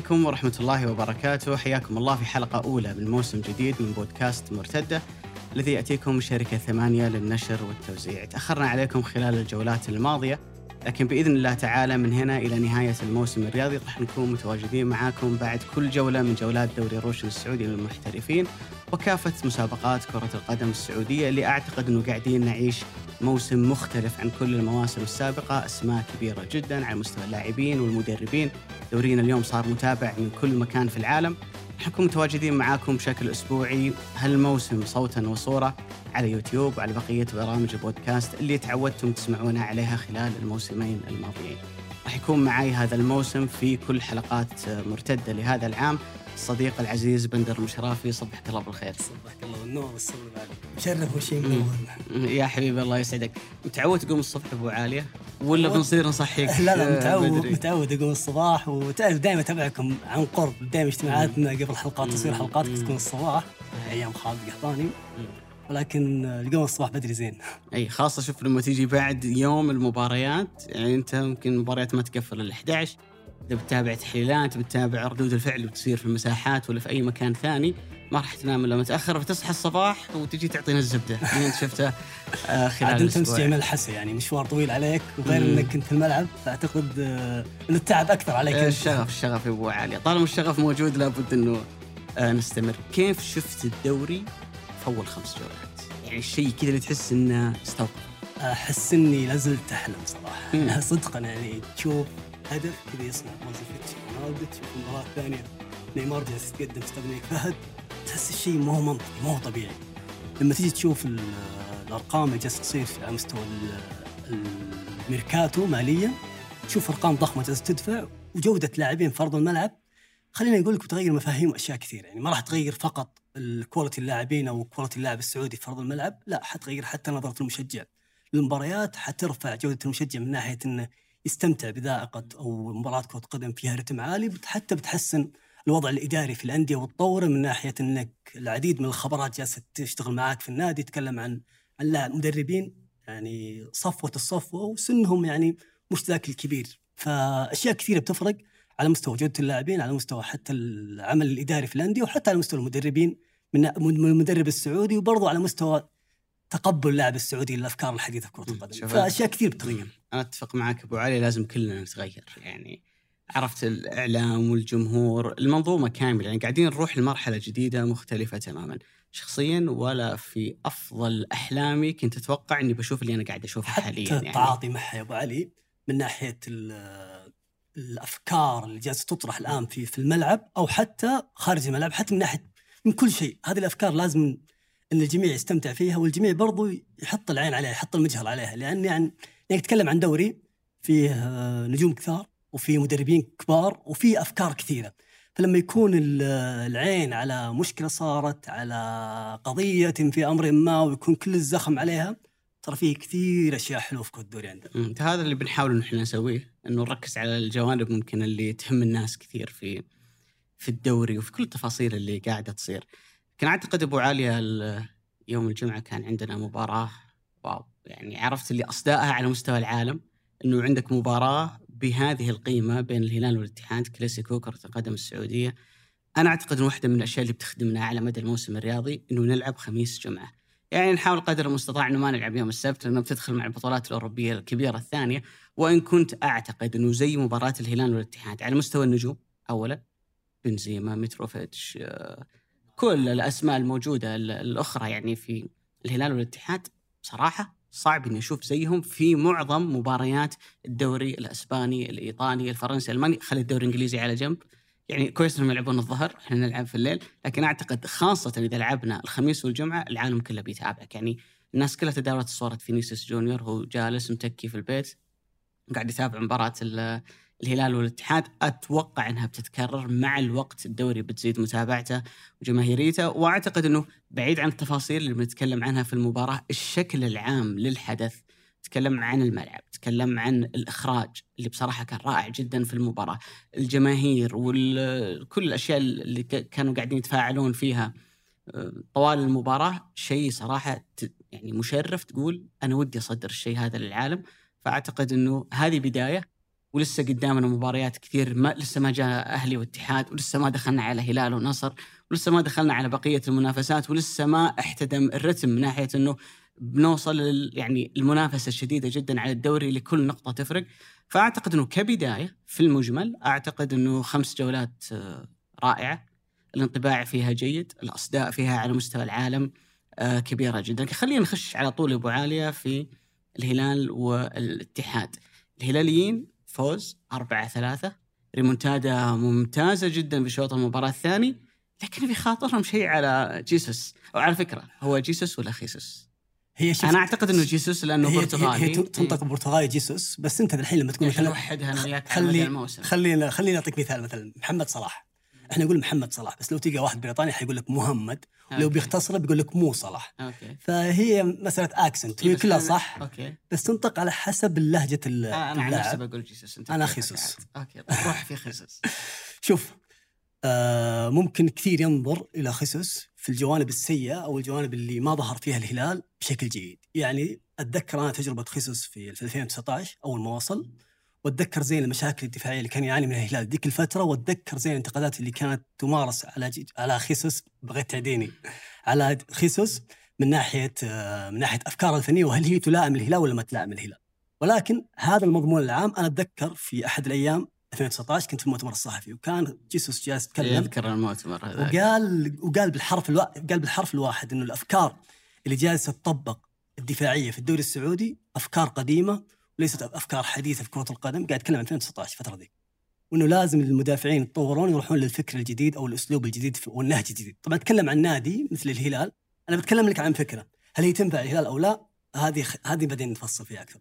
عليكم ورحمة الله وبركاته. حياكم الله في حلقة أولى من موسم جديد من بودكاست مرتدة الذي يأتيكم شركة ثمانية للنشر والتوزيع. تأخرنا عليكم خلال الجولات الماضية. لكن بإذن الله تعالى من هنا إلى نهاية الموسم الرياضي راح نكون متواجدين معاكم بعد كل جولة من جولات دوري روشن السعودي للمحترفين وكافة مسابقات كرة القدم السعودية اللي أعتقد أنه قاعدين نعيش موسم مختلف عن كل المواسم السابقة. أسماء كبيرة جدا على مستوى اللاعبين والمدربين. دورينا اليوم صار متابع من كل مكان في العالم. نكون متواجدين معاكم بشكل أسبوعي هالموسم صوتا وصورة على يوتيوب وعلى بقية برامج البودكاست اللي تعودتم تسمعونا عليها خلال الموسمين الماضيين. راح يكون معي هذا الموسم في كل حلقات مرتدة لهذا العام الصديق العزيز بندر مشرافي. صبحك الله بالخير. صبحك الله والنور والسرور عليك مشرف وشيء منور يا حبيبي الله يسعدك. متعود تقوم الصبح ابو عالية؟ ولا بنصير نصحيك؟ لا لا متعود بدري. متعود. أقوم الصباح وتعرف دائما أتابعكم عن قرب. دائما اجتماعاتنا قبل حلقات تصوير حلقات تكون الصباح. أيام خالد قحطاني. ولكن القوم الصباح بدري زين. أي خاصة شوف لما تيجي بعد يوم المباريات يعني أنت ممكن المباريات ما تقفل إلا 11 إذا بتتابع تحليلات بتتابع ردود الفعل اللي بتصير في المساحات ولا في أي مكان ثاني ما راح تنام إلا متاخر فتصحى الصباح وتجي تعطينا الزبدة. اللي أنت شفتها آه خلال عاد أنت امس ملحسه يعني مشوار طويل عليك وغير إنك كنت في الملعب فأعتقد آه ان التعب أكثر عليك آه الشغف الشغف يا ابو علي طالما الشغف موجود لابد إنه آه نستمر. كيف شفت الدوري في أول خمس جولات يعني الشيء كذا اللي تحس إنه استوقف. أحس إني لازلت أحلم صراحة. صدقا يعني تشوف هدف كذا يصنع مازوفيتش رونالدو تشوف المباراه الثانية نيمار جالس يتقدم استبنيك فهد تحس الشيء ما هو منطقي ما هو طبيعي. لما تيجي تشوف الأرقام اللي جالسه تصير على مستوى الميركاتو ماليا تشوف أرقام ضخمة جالسة تدفع وجودة لاعبين في أرض الملعب خليني أقول لك بتغير مفاهيم وأشياء كثير يعني ما راح تغير فقط ال quality اللاعبين أو quality اللاعب السعودي في أرض الملعب لا حتغير حتى نظرة المشجع. للمباريات حترفع جودة المشجع من ناحية إنه يستمتع بذائقة أو مباراة كرة قدم فيها رتم عالي حتى بتحسن الوضع الإداري في الأندية وتطوره من ناحية إنك العديد من الخبرات جالسة تشتغل معك في النادي تتكلم عن عن مدربين يعني صفوة الصفوة وسنهم يعني مش ذاك الكبير. فأشياء كثيرة بتفرق على مستوى جودة اللاعبين على مستوى حتى العمل الإداري في الأندية وحتى على مستوى المدربين من المدرب السعودي وبرضه على مستوى تقبل اللاعب السعودي للأفكار الحديثة في كرة القدم. فأشياء كثير بتغير أنا أتفق معك أبو علي لازم كلنا نتغير. يعني عرفت الإعلام والجمهور المنظومة كاملة يعني قاعدين نروح لمرحلة جديدة مختلفة تماما. شخصيا ولا في أفضل أحلامي كنت أتوقع إني بشوف اللي أنا قاعد أشوفه حاليا يعني. التعاطي معها يا أبو علي من ناحية الأفكار اللي جالسة تطرح الآن في في الملعب أو حتى خارج الملعب حتى من ناحية من كل شيء. هذه الأفكار لازم إن الجميع يستمتع فيها والجميع برضو يحط العين عليها يحط المجهر عليها لأن يعني يعني تتكلم عن دوري فيه نجوم كثار وفي مدربين كبار وفي أفكار كثيرة فلما يكون العين على مشكلة صارت على قضية في أمر ما ويكون كل الزخم عليها ترى فيه كثير أشياء حلوة في الدوري عندنا. هذا اللي بنحاول إن إحنا نسويه إنه نركز على الجوانب ممكن اللي تهم الناس كثير في في الدوري وفي كل التفاصيل اللي قاعدة تصير. لكن أعتقد أبو عاليه يوم الجمعة كان عندنا مباراة واو. يعني عرفت اللي أصدائها على مستوى العالم إنه عندك مباراة بهذه القيمة بين الهلال والاتحاد كلاسيكو كرة القدم السعودية. أنا أعتقد ان واحدة من الأشياء اللي بتخدمنا على مدى الموسم الرياضي إنه نلعب خميس جمعة. يعني نحاول قدر المستطاع إنه ما نلعب يوم السبت لأنه بتدخل مع البطولات الأوروبية الكبيرة الثانية. وإن كنت أعتقد إنه زي مباراة الهلال والاتحاد على مستوى النجوم اولا بنزيما متروفيتش آه، كل الأسماء الموجودة الأخرى يعني في الهلال والاتحاد بصراحه صعب إني أشوف زيهم في معظم مباريات الدوري الأسباني، الإيطالي، الفرنسي، الألماني، خلي الدوري الإنجليزي على جنب. يعني كويس إنهم يلعبون الظهر، إحنا نلعب في الليل، لكن أعتقد خاصة إذا لعبنا الخميس والجمعة العالم كله بيتابعك، يعني الناس كلها تداولت صورة فينيسيوس جونيور وهو جالس متكي في البيت قاعد يتابع مباراة الهلال والاتحاد أتوقع إنها بتتكرر مع الوقت. الدوري بتزيد متابعته وجماهيريته وأعتقد إنه بعيد عن التفاصيل اللي بنتكلم عنها في المباراة الشكل العام للحدث تكلم عن الملعب تكلم عن الإخراج اللي بصراحة كان رائع جدا في المباراة. الجماهير وكل الأشياء اللي كانوا قاعدين يتفاعلون فيها آه، طوال المباراة شيء صراحة يعني مشرف تقول أنا ودي أصدر الشيء هذا للعالم. فأعتقد أنه هذه بداية ولسه قدامنا مباريات كثير ما لسه ما جاء أهلي واتحاد ولسه ما دخلنا على هلال ونصر ولسه ما دخلنا على بقية المنافسات ولسه ما احتدم الرتم من ناحية إنه بنوصل يعني المنافسة الشديدة جدا على الدوري لكل نقطة تفرق. فأعتقد إنه كبداية في المجمل أعتقد إنه خمس جولات آه، رائعة. الانطباع فيها جيد الأصداء فيها على مستوى العالم آه، كبيرة جدا. خلينا نخش على طول أبو عالية في الهلال والاتحاد. الهلاليين فوز 4 3 ريمونتادا ممتازة جدا بشوط المباراة الثاني لكن في خاطرهم شيء على جيسوس. وعلى فكرة هو جيسوس ولا خيسوس؟ هي أنا أعتقد إنه جيسوس لأنه هي, برتغالي. هي, هي تنطق برتغالي جيسوس بس أنت الحين لما تقول عشان مثلا نوحدها أنا وياك خلي الموسم. خلينا خليني اعطيك مثال مثلا محمد صلاح. إحنا نقول محمد صلاح بس لو تلقى واحد بريطاني حيقول لك محمد لو okay. بيختصره بيقول لك مو صلاح. okay. فهي مسألة accent هي بس كلها صح okay. بس تنطق على حسب لهجة آه أنا عن نفسي بقول جيسوس أنت أنا كيفك خيسوس. okay طيب روح في خيسوس شوف آه ممكن كثير ينظر إلى خسوس في الجوانب السيئة أو الجوانب اللي ما ظهر فيها الهلال بشكل جيد، يعني أتذكر أنا تجربة خسوس في في 2019 أول ما وصل. واتذكر زين المشاكل الدفاعية اللي كان يعاني منها الهلال ذيك الفترة واتذكر زين الانتقادات اللي كانت تمارس على على خيسوس بغيت تعديني على خيسوس من ناحية آه من ناحية أفكاره الفنية وهل هي تلائم الهلال ولا ما تلائم الهلال. ولكن هذا المضمون العام أنا أتذكر في أحد الأيام 2019 كنت في المؤتمر الصحفي وكان جيسوس جالس يتكلم يذكر المؤتمر هذا وقال وقال بالحرف الوا... قال بالحرف الواحد إنه الأفكار اللي جالسة تطبق الدفاعية في الدوري السعودي أفكار قديمة وليست أفكار حديثة في كرة القدم قاعد يتكلم عن 2019 الفترة ذيك وإنه لازم المدافعين يتطورون يروحون للفكر الجديد أو الأسلوب الجديد والنهج الجديد. طبعا أتكلم عن نادي مثل الهلال أنا بتكلم لك عن فكرة. هل هي تنفع الهلال أو لا؟ هذه. هذه بعدين نتفصل فيها أكثر.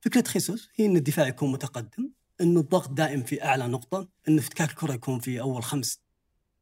فكرة خيسوس هي إن الدفاع يكون متقدم إنه الضغط دائم في أعلى نقطة انه افتكاك الكرة يكون في أول خمس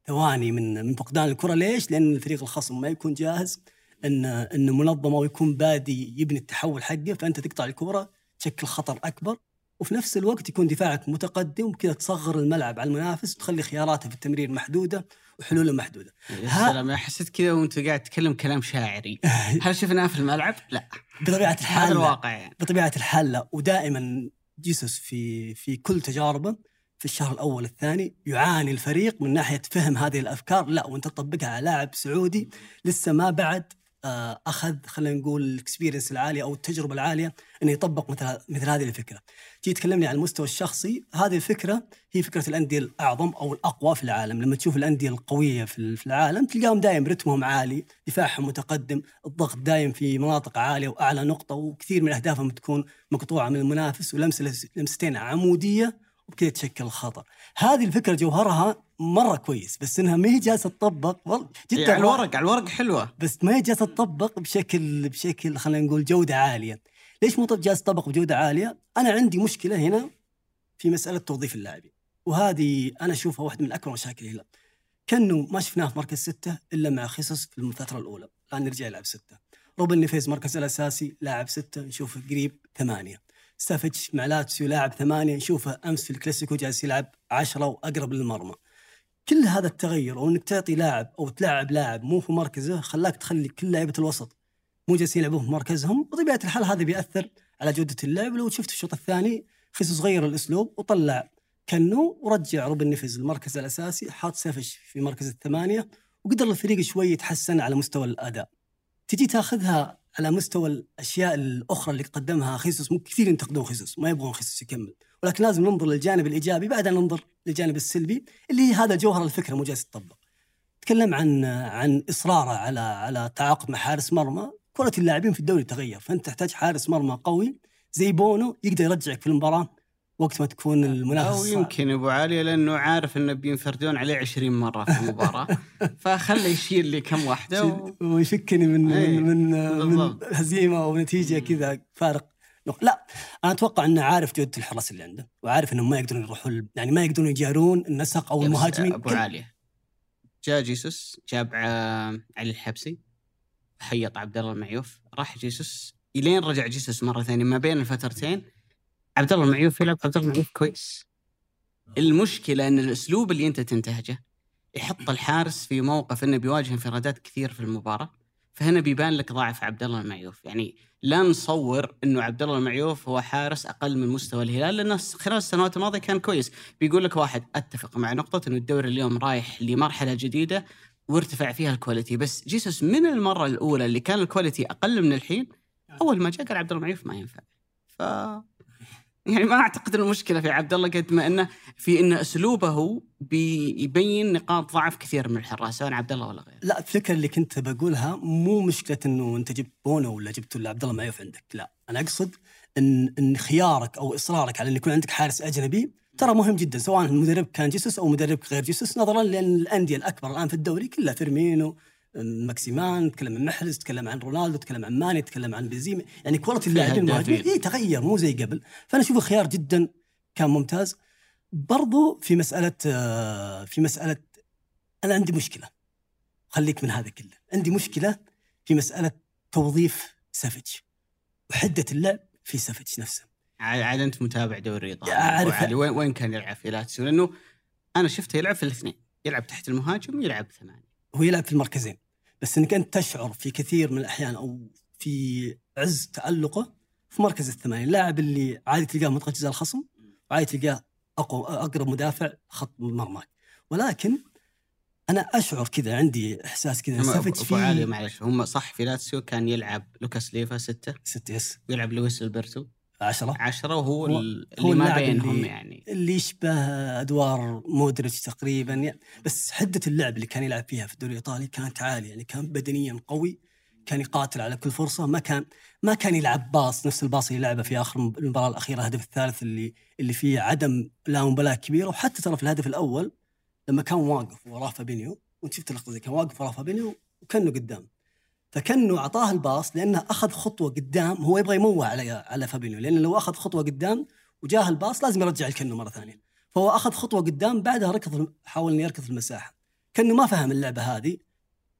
ثواني من من فقدان الكرة. ليش؟ لأن الفريق الخصم ما يكون جاهز ان انه منظمه ويكون بادي يبني التحول حقه فأنت تقطع الكرة تشكل خطر أكبر وفي نفس الوقت يكون دفاعك متقدم وكذا تصغر الملعب على المنافس وتخلي خياراته في التمرير محدودة وحلوله محدودة. يا سلام أنا حسيت كذا وأنت قاعد تتكلم كلام شاعري هل شفناه في الملعب؟ لا بطبيعة الحال هذا. الواقع يعني بطبيعة الحال لا ودائما جيسوس في في كل تجاربه في الشهر الأول الثاني يعاني الفريق من ناحية فهم هذه الأفكار لا وأنت تطبقها على لاعب سعودي لسه ما بعد أخذ خلينا نقول الاكسبيرينس العالية أو التجربة العالية إنه يطبق مثل مثل هذه الفكرة. جيت تكلمني على المستوى الشخصي، هذه الفكرة هي فكرة الأندية الأعظم أو الأقوى في العالم، لما تشوف الأندية القوية في العالم تلقاهم دائما رتمهم عالي، دفاعهم متقدم، الضغط دايم في مناطق عالية وأعلى نقطة وكثير من أهدافهم تكون مقطوعة من المنافس ولمسة لمستين عمودية وبكذا تشكل خطر. هذه الفكرة جوهرها مرة كويس بس إنها ما هي جالسة تطبق والله جدا يعني على. الورق على الورق حلوة بس ما هي جالسة تطبق بشكل بشكل خلينا نقول جودة عالية. ليش مو جالسة تطبق بجودة عالية؟ أنا عندي مشكلة هنا في مسألة توظيف اللاعبين. وهذه أنا أشوفها واحدة من أكبر مشاكل الهلال. كنو ما شفناه في مركز ستة إلا مع خسوس في الفترة الأولى، الآن نرجع يلعب ستة. روبن نيفيز مركز الأساسي لاعب ستة نشوفه قريب ثمانية. سافيتش مع لاتسيو لاعب ثمانية نشوفه أمس في الكلاسيكو جالس يلعب عشرة وأقرب للمرمى. كل هذا التغير أو إنك تعطي لاعب أو تلعب لاعب مو في مركزه خلاك تخلي كل لعيبه الوسط. مو جالسين يلعبون في مركزهم بطبيعه الحال هذا بيأثر على جودة اللعب لو شفت الشوط الثاني خيسوس غير الأسلوب وطلع كنو ورجع روبن نيفز المركز الأساسي حاط سافش في مركز الثمانية وقدر الفريق شوي يتحسن على مستوى الأداء. تجي تاخذها على مستوى الأشياء الأخرى اللي قدمها خيسوس كثير ينتقدون خيسوس ما يبغون خيسوس يكمل. ولكن لازم ننظر للجانب الإيجابي بعد ان ننظر للجانب السلبي اللي هي هذا جوهر الفكرة مو جالس تطبق. تكلم عن عن اصراره على على تعاقد مع حارس مرمى، كرة اللاعبين في الدوري تغير، فأنت تحتاج حارس مرمى قوي زي بونو يقدر يرجعك في المباراة وقت ما تكون المنافس أو. يمكن أبو علي لأنه عارف انه بينفردون عليه 20 مرة في المباراة فخله يشيل لي كم واحدة و... ويفكني من أي، من من, من بالضبط. هزيمة أو نتيجه كذا فارق لا أنا أتوقع إنه عارف جودة الحراس اللي عنده وعارف إنهم ما يقدرون يروحوا ال- يعني ما يقدرون يجارون النسق أو المهاجمين. أبو علي جاء جيسوس جاب علي الحبسي حيط عبد الله المعيوف راح جيسوس. إلين رجع جيسوس مرة ثانية ما بين الفترتين عبد الله المعيوف يلعب. عبد الله المعيوف كويس. المشكلة إن الأسلوب اللي أنت تنتهجه يحط الحارس في موقف إنه بيواجه انفرادات كثير في المباراة. فهنا بيبان لك ضعف عبد الله المعيوف. يعني لا نصور إنه عبد الله المعيوف هو حارس أقل من مستوى الهلال لأنه خلال السنوات الماضية كان كويس. بيقول لك واحد أتفق مع نقطة إنه الدوري اليوم رايح لمرحلة جديدة وارتفع فيها ال quality. بس جيسوس من المرة الأولى اللي كان ال quality أقل من الحين؟ أول ما جاء قال عبد الله المعيوف ما ينفع. ف يعني ما أعتقد المشكلة في عبد الله قد ما إنه في إن أسلوبه بيبين نقاط ضعف كثير من الحراس سواء عبد الله ولا غيره. لا الفكرة اللي كنت بقولها مو مشكلة إنه أنت جبت بونو ولا جبت ولا عبد الله معيوف عندك، لا أنا أقصد إن إن خيارك أو إصرارك على إن يكون عندك حارس أجنبي ترى مهم جدا سواء المدرب كان جيسوس أو مدربك غير جيسوس نظرا لأن الأندية الأكبر الآن في الدوري كلها فيرمينو ماكسيمان تكلم عن محرز تكلم عن رونالدو تكلم عن ماني تكلم عن بنزيما. يعني quality اللاعبين المهاجمين اي تغير مو زي قبل. فأنا أشوف الخيار جدا كان ممتاز. برضو في مسألة آه، في مسألة أنا عندي مشكلة. خليك من هذا كله. عندي مشكلة في مسألة توظيف سافيتش. وحدة اللعب في سافيتش نفسه. عاد أنت متابع دوري إيطالي. اعرف وين وين كان يلعب في لاتسيو؟ لأنه أنا شفته يلعب في الاثنين. يلعب تحت المهاجم ويلعب ثمانية. هو يلعب في المركزين. بس إنك أنت تشعر في كثير من الأحيان أو في عز تألقه في مركز الثمانية. اللاعب اللي عادي تلقاه منطقة جزاء الخصم وعادي تلقاه أقوى أقرب مدافع خط مرماك. ولكن أنا أشعر كذا عندي إحساس كذا سافيتش في عالي معلش هم صح في لاتسيو كان يلعب لوكاس ليفا ستة؟ ستة yes. ويلعب لويس ألبرتو؟ عشرة. عشرة وهو هو اللي ما بينهم اللي يعني. اللي يشبه أدوار مودريتش تقريبا. يعني بس حدة اللعب اللي كان يلعب فيها في الدوري الإيطالي كانت عالية. يعني كان بدنيا قوي كان يقاتل على كل فرصة. ما كان ما كان يلعب باص نفس الباص اللي لعبه في آخر المباراة الأخيرة الهدف الثالث اللي اللي فيه عدم لا مبالاة كبيرة. وحتى ترى في الهدف الأول لما كان واقف وراه فابينيو وانت شفت اللقطة كان واقف وراه فابينيو وكأنه قدام. فكأنه أعطاه الباص لأنه أخذ خطوة قدام هو يبغى يموه على على فابينيو لأنه لو أخذ خطوة قدام وجاه الباص لازم يرجع الكنو مرة ثانية. فهو أخذ خطوة قدام بعدها ركض حاول إنه يركض المساحة. كأنه ما فهم اللعبة هذه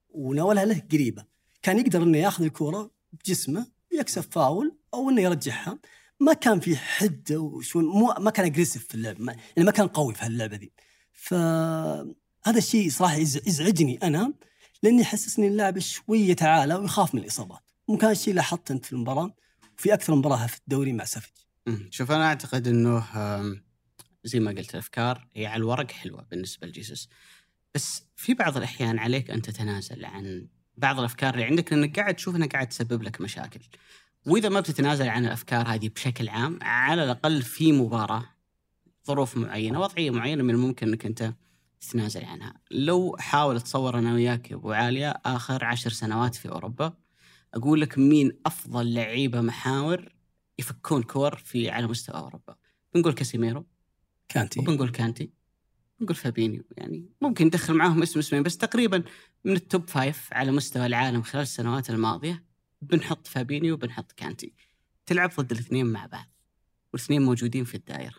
وناولها له قريبة. كان يقدر إنه ياخذ الكورة بجسمه يكسب فاول أو إنه يرجعها. ما كان في حدة وشو مو ما كان aggressive في اللعب يعني ما كان قوي في هاللعبة ذي. فهذا الشيء صراحة يزعجني أنا. لاني يحسسني اللاعب شوي يتعالى ويخاف من الإصابات. ممكن الشيء لاحظته أنت في المباراة؟ في أكثر مباراة في الدوري مع سافيتش شوف أنا أعتقد إنه زي ما قلت الأفكار هي على الورق حلوة بالنسبة لجيسوس. بس في بعض الأحيان عليك أن تتنازل عن بعض الأفكار اللي عندك لأنك قاعد تشوف إنها قاعد تسبب لك مشاكل. وإذا ما بتتنازل عن الأفكار هذه بشكل عام على الأقل في مباراة ظروف معينة وضعية معينة من الممكن إنك أنت تتنازل عنها. لو حاول تصور أنا وياك يا أبو عالية آخر عشر سنوات في أوروبا أقول لك مين أفضل لعيبة محاور يفكون كور في على مستوى أوروبا. بنقول كاسيميرو كانتي. وبنقول كانتي بنقول فابينيو. يعني ممكن ندخل معاهم اسم اسمين بس تقريبا من ال top five على مستوى العالم خلال السنوات الماضية بنحط فابينيو وبنحط كانتي. تلعب ضد الاثنين مع بعض والاثنين موجودين في الدائرة.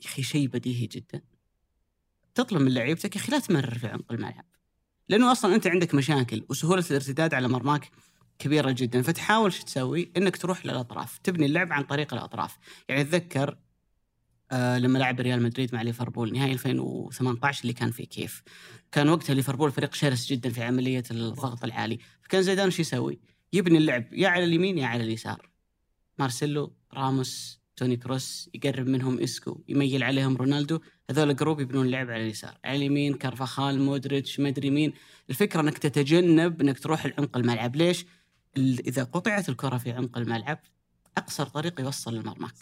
يا أخي شيء بديهي جدا. تطلب من لعيبتك يا أخي لا تمرر في عمق الملعب. لأنه أصلا أنت عندك مشاكل وسهولة الارتداد على مرماك كبيرة جدا فتحاول شو تسوي؟ إنك تروح للأطراف تبني اللعب عن طريق الأطراف. يعني أتذكر آه لما لعب ريال مدريد مع ليفربول نهائي 2018 اللي كان في كييف. كان وقتها ليفربول فريق شرس جدا في عملية الضغط العالي. فكان زيدان شو يسوي؟ يبني اللعب يا على اليمين يا على اليسار. مارسيلو راموس توني كروس يقرب منهم إسكو يميل عليهم رونالدو. هذول group يبنون اللعب على اليسار. على اليمين كارفاخال مودريتش ما أدري مين. الفكرة إنك تتجنب إنك تروح لعمق الملعب. ليش؟ إذا قطعت الكرة في عمق الملعب أقصر طريق يوصل لمرماك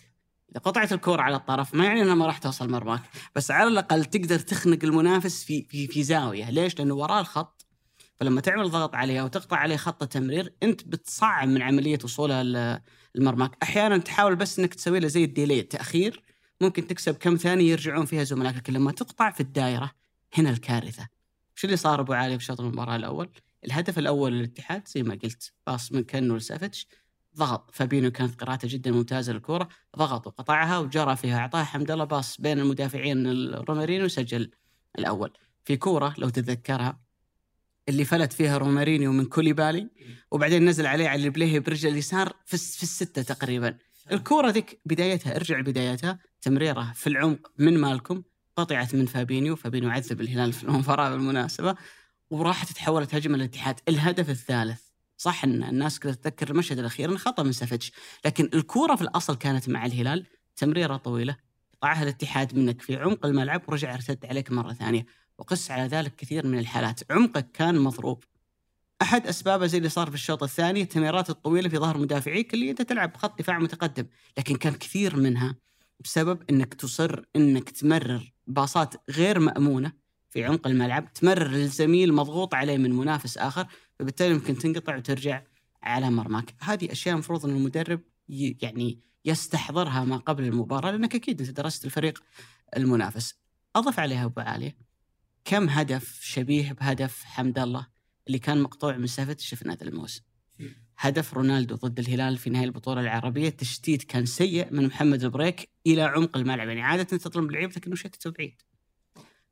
إذا قطعت الكرة على الطرف ما يعني إنها ما راح توصل مرماك بس على الأقل تقدر تخنق المنافس في في في زاوية. ليش؟ لأنه وراه الخط فلما تعمل ضغط عليه وتقطع عليه خط تمرير أنت بتصعب من عملية وصوله لمرماك أحيانا تحاول بس إنك تسوي له زي الديلي التأخير. ممكن تكسب كم ثانية يرجعون فيها زملائك لكن لما تقطع في الدائرة هنا الكارثة. وش اللي صار أبو علي في شوط المباراة الأول؟ الهدف الأول للاتحاد زي ما قلت pass من كنو لسافيتش ضغط. فابينو كانت قراءته جدا ممتازة للكورة. ضغط وقطعها وجرى فيها. أعطاها حمد الله pass بين المدافعين لرومارينيو وسجل الأول. في كورة لو تتذكرها اللي فلت فيها رومارينيو من كوليبالي وبعدين نزل عليه على البليهي برجل اليسار في, في الستة تقريبا. الكورة ذيك بدايتها ارجع لبدايتها تمريرة في العمق من مالكم قطعت من فابينيو فابينيو عذب الهلال في المباراة بالمناسبة وراحت تحولت هجمة الاتحاد الهدف الثالث صح أن الناس كلها تتذكر المشهد الأخير انه خطأ من سافيتش لكن الكورة في الأصل كانت مع الهلال تمريرة طويلة قطعها الاتحاد منك في عمق الملعب ورجع ارتد عليك مرة ثانية. وقس على ذلك كثير من الحالات. عمقك كان مضروب. أحد أسبابه زي اللي صار في الشوط الثاني التمريرات الطويلة في ظهر مدافعيك اللي انت تلعب خط دفاع متقدم لكن كان كثير منها بسبب إنك تصر إنك تمرر باصات غير مأمونة في عمق الملعب تمرر للزميل مضغوط عليه من منافس آخر فبالتالي ممكن تنقطع وترجع على مرماك. هذه أشياء المفروض إن المدرب يعني يستحضرها ما قبل المباراة لأنك أكيد أنت درست الفريق المنافس. أضف عليها أبو علي كم هدف شبيه بهدف حمد الله اللي كان مقطوع من سافت شفنا هذا الموسم هدف رونالدو ضد الهلال في نهاية البطولة العربية. تشتيت كان سيء من محمد البريك إلى عمق الملعب. يعني عادة تطلب لعيبتك أنه شتته بعيد.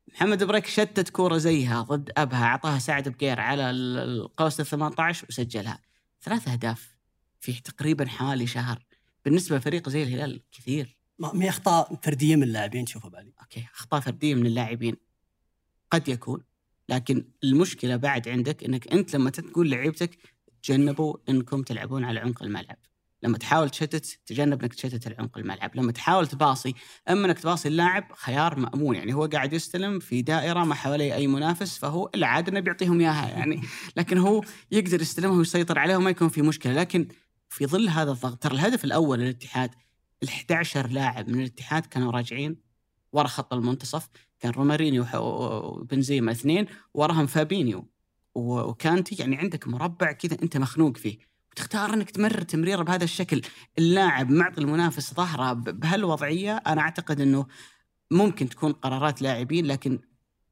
محمد بريك شتت كورة زيها ضد أبها أعطاها سعد بقير على القوس ال 18 وسجلها. ثلاث أهداف في تقريبا حوالي شهر. بالنسبة لفريق زي الهلال كثير. ما هي أخطاء فردية من اللاعبين تشوفها بالي. okay أخطاء فردية من اللاعبين. قد يكون. لكن المشكلة بعد عندك إنك أنت لما تقول لعيبتك تجنبوا إنكم تلعبون على عمق الملعب. لما تحاول تشتت تجنب إنك تشتت العمق الملعب. لما تحاول تباصي أما إنك تباصي اللاعب خيار مأمون. يعني هو قاعد يستلم في دائرة ما حواليه أي منافس فهو العادة إنه بيعطيهم إياها يعني. لكن هو يقدر يستلمها ويسيطر عليها وما يكون في مشكلة. لكن في ظل هذا الضغط ترى الهدف الأول للاتحاد ال 11 لاعب من الاتحاد كانوا راجعين ورا خط المنتصف. كان رومارينيو وبنزيما اثنين وراهم فابينيو. وكانتي يعني عندك مربع كذا انت مخنوق فيه. وتختار انك تمرر تمريره بهذا الشكل. اللاعب معطي المنافس ظهره بهالوضعية أنا أعتقد إنه ممكن تكون قرارات لاعبين لكن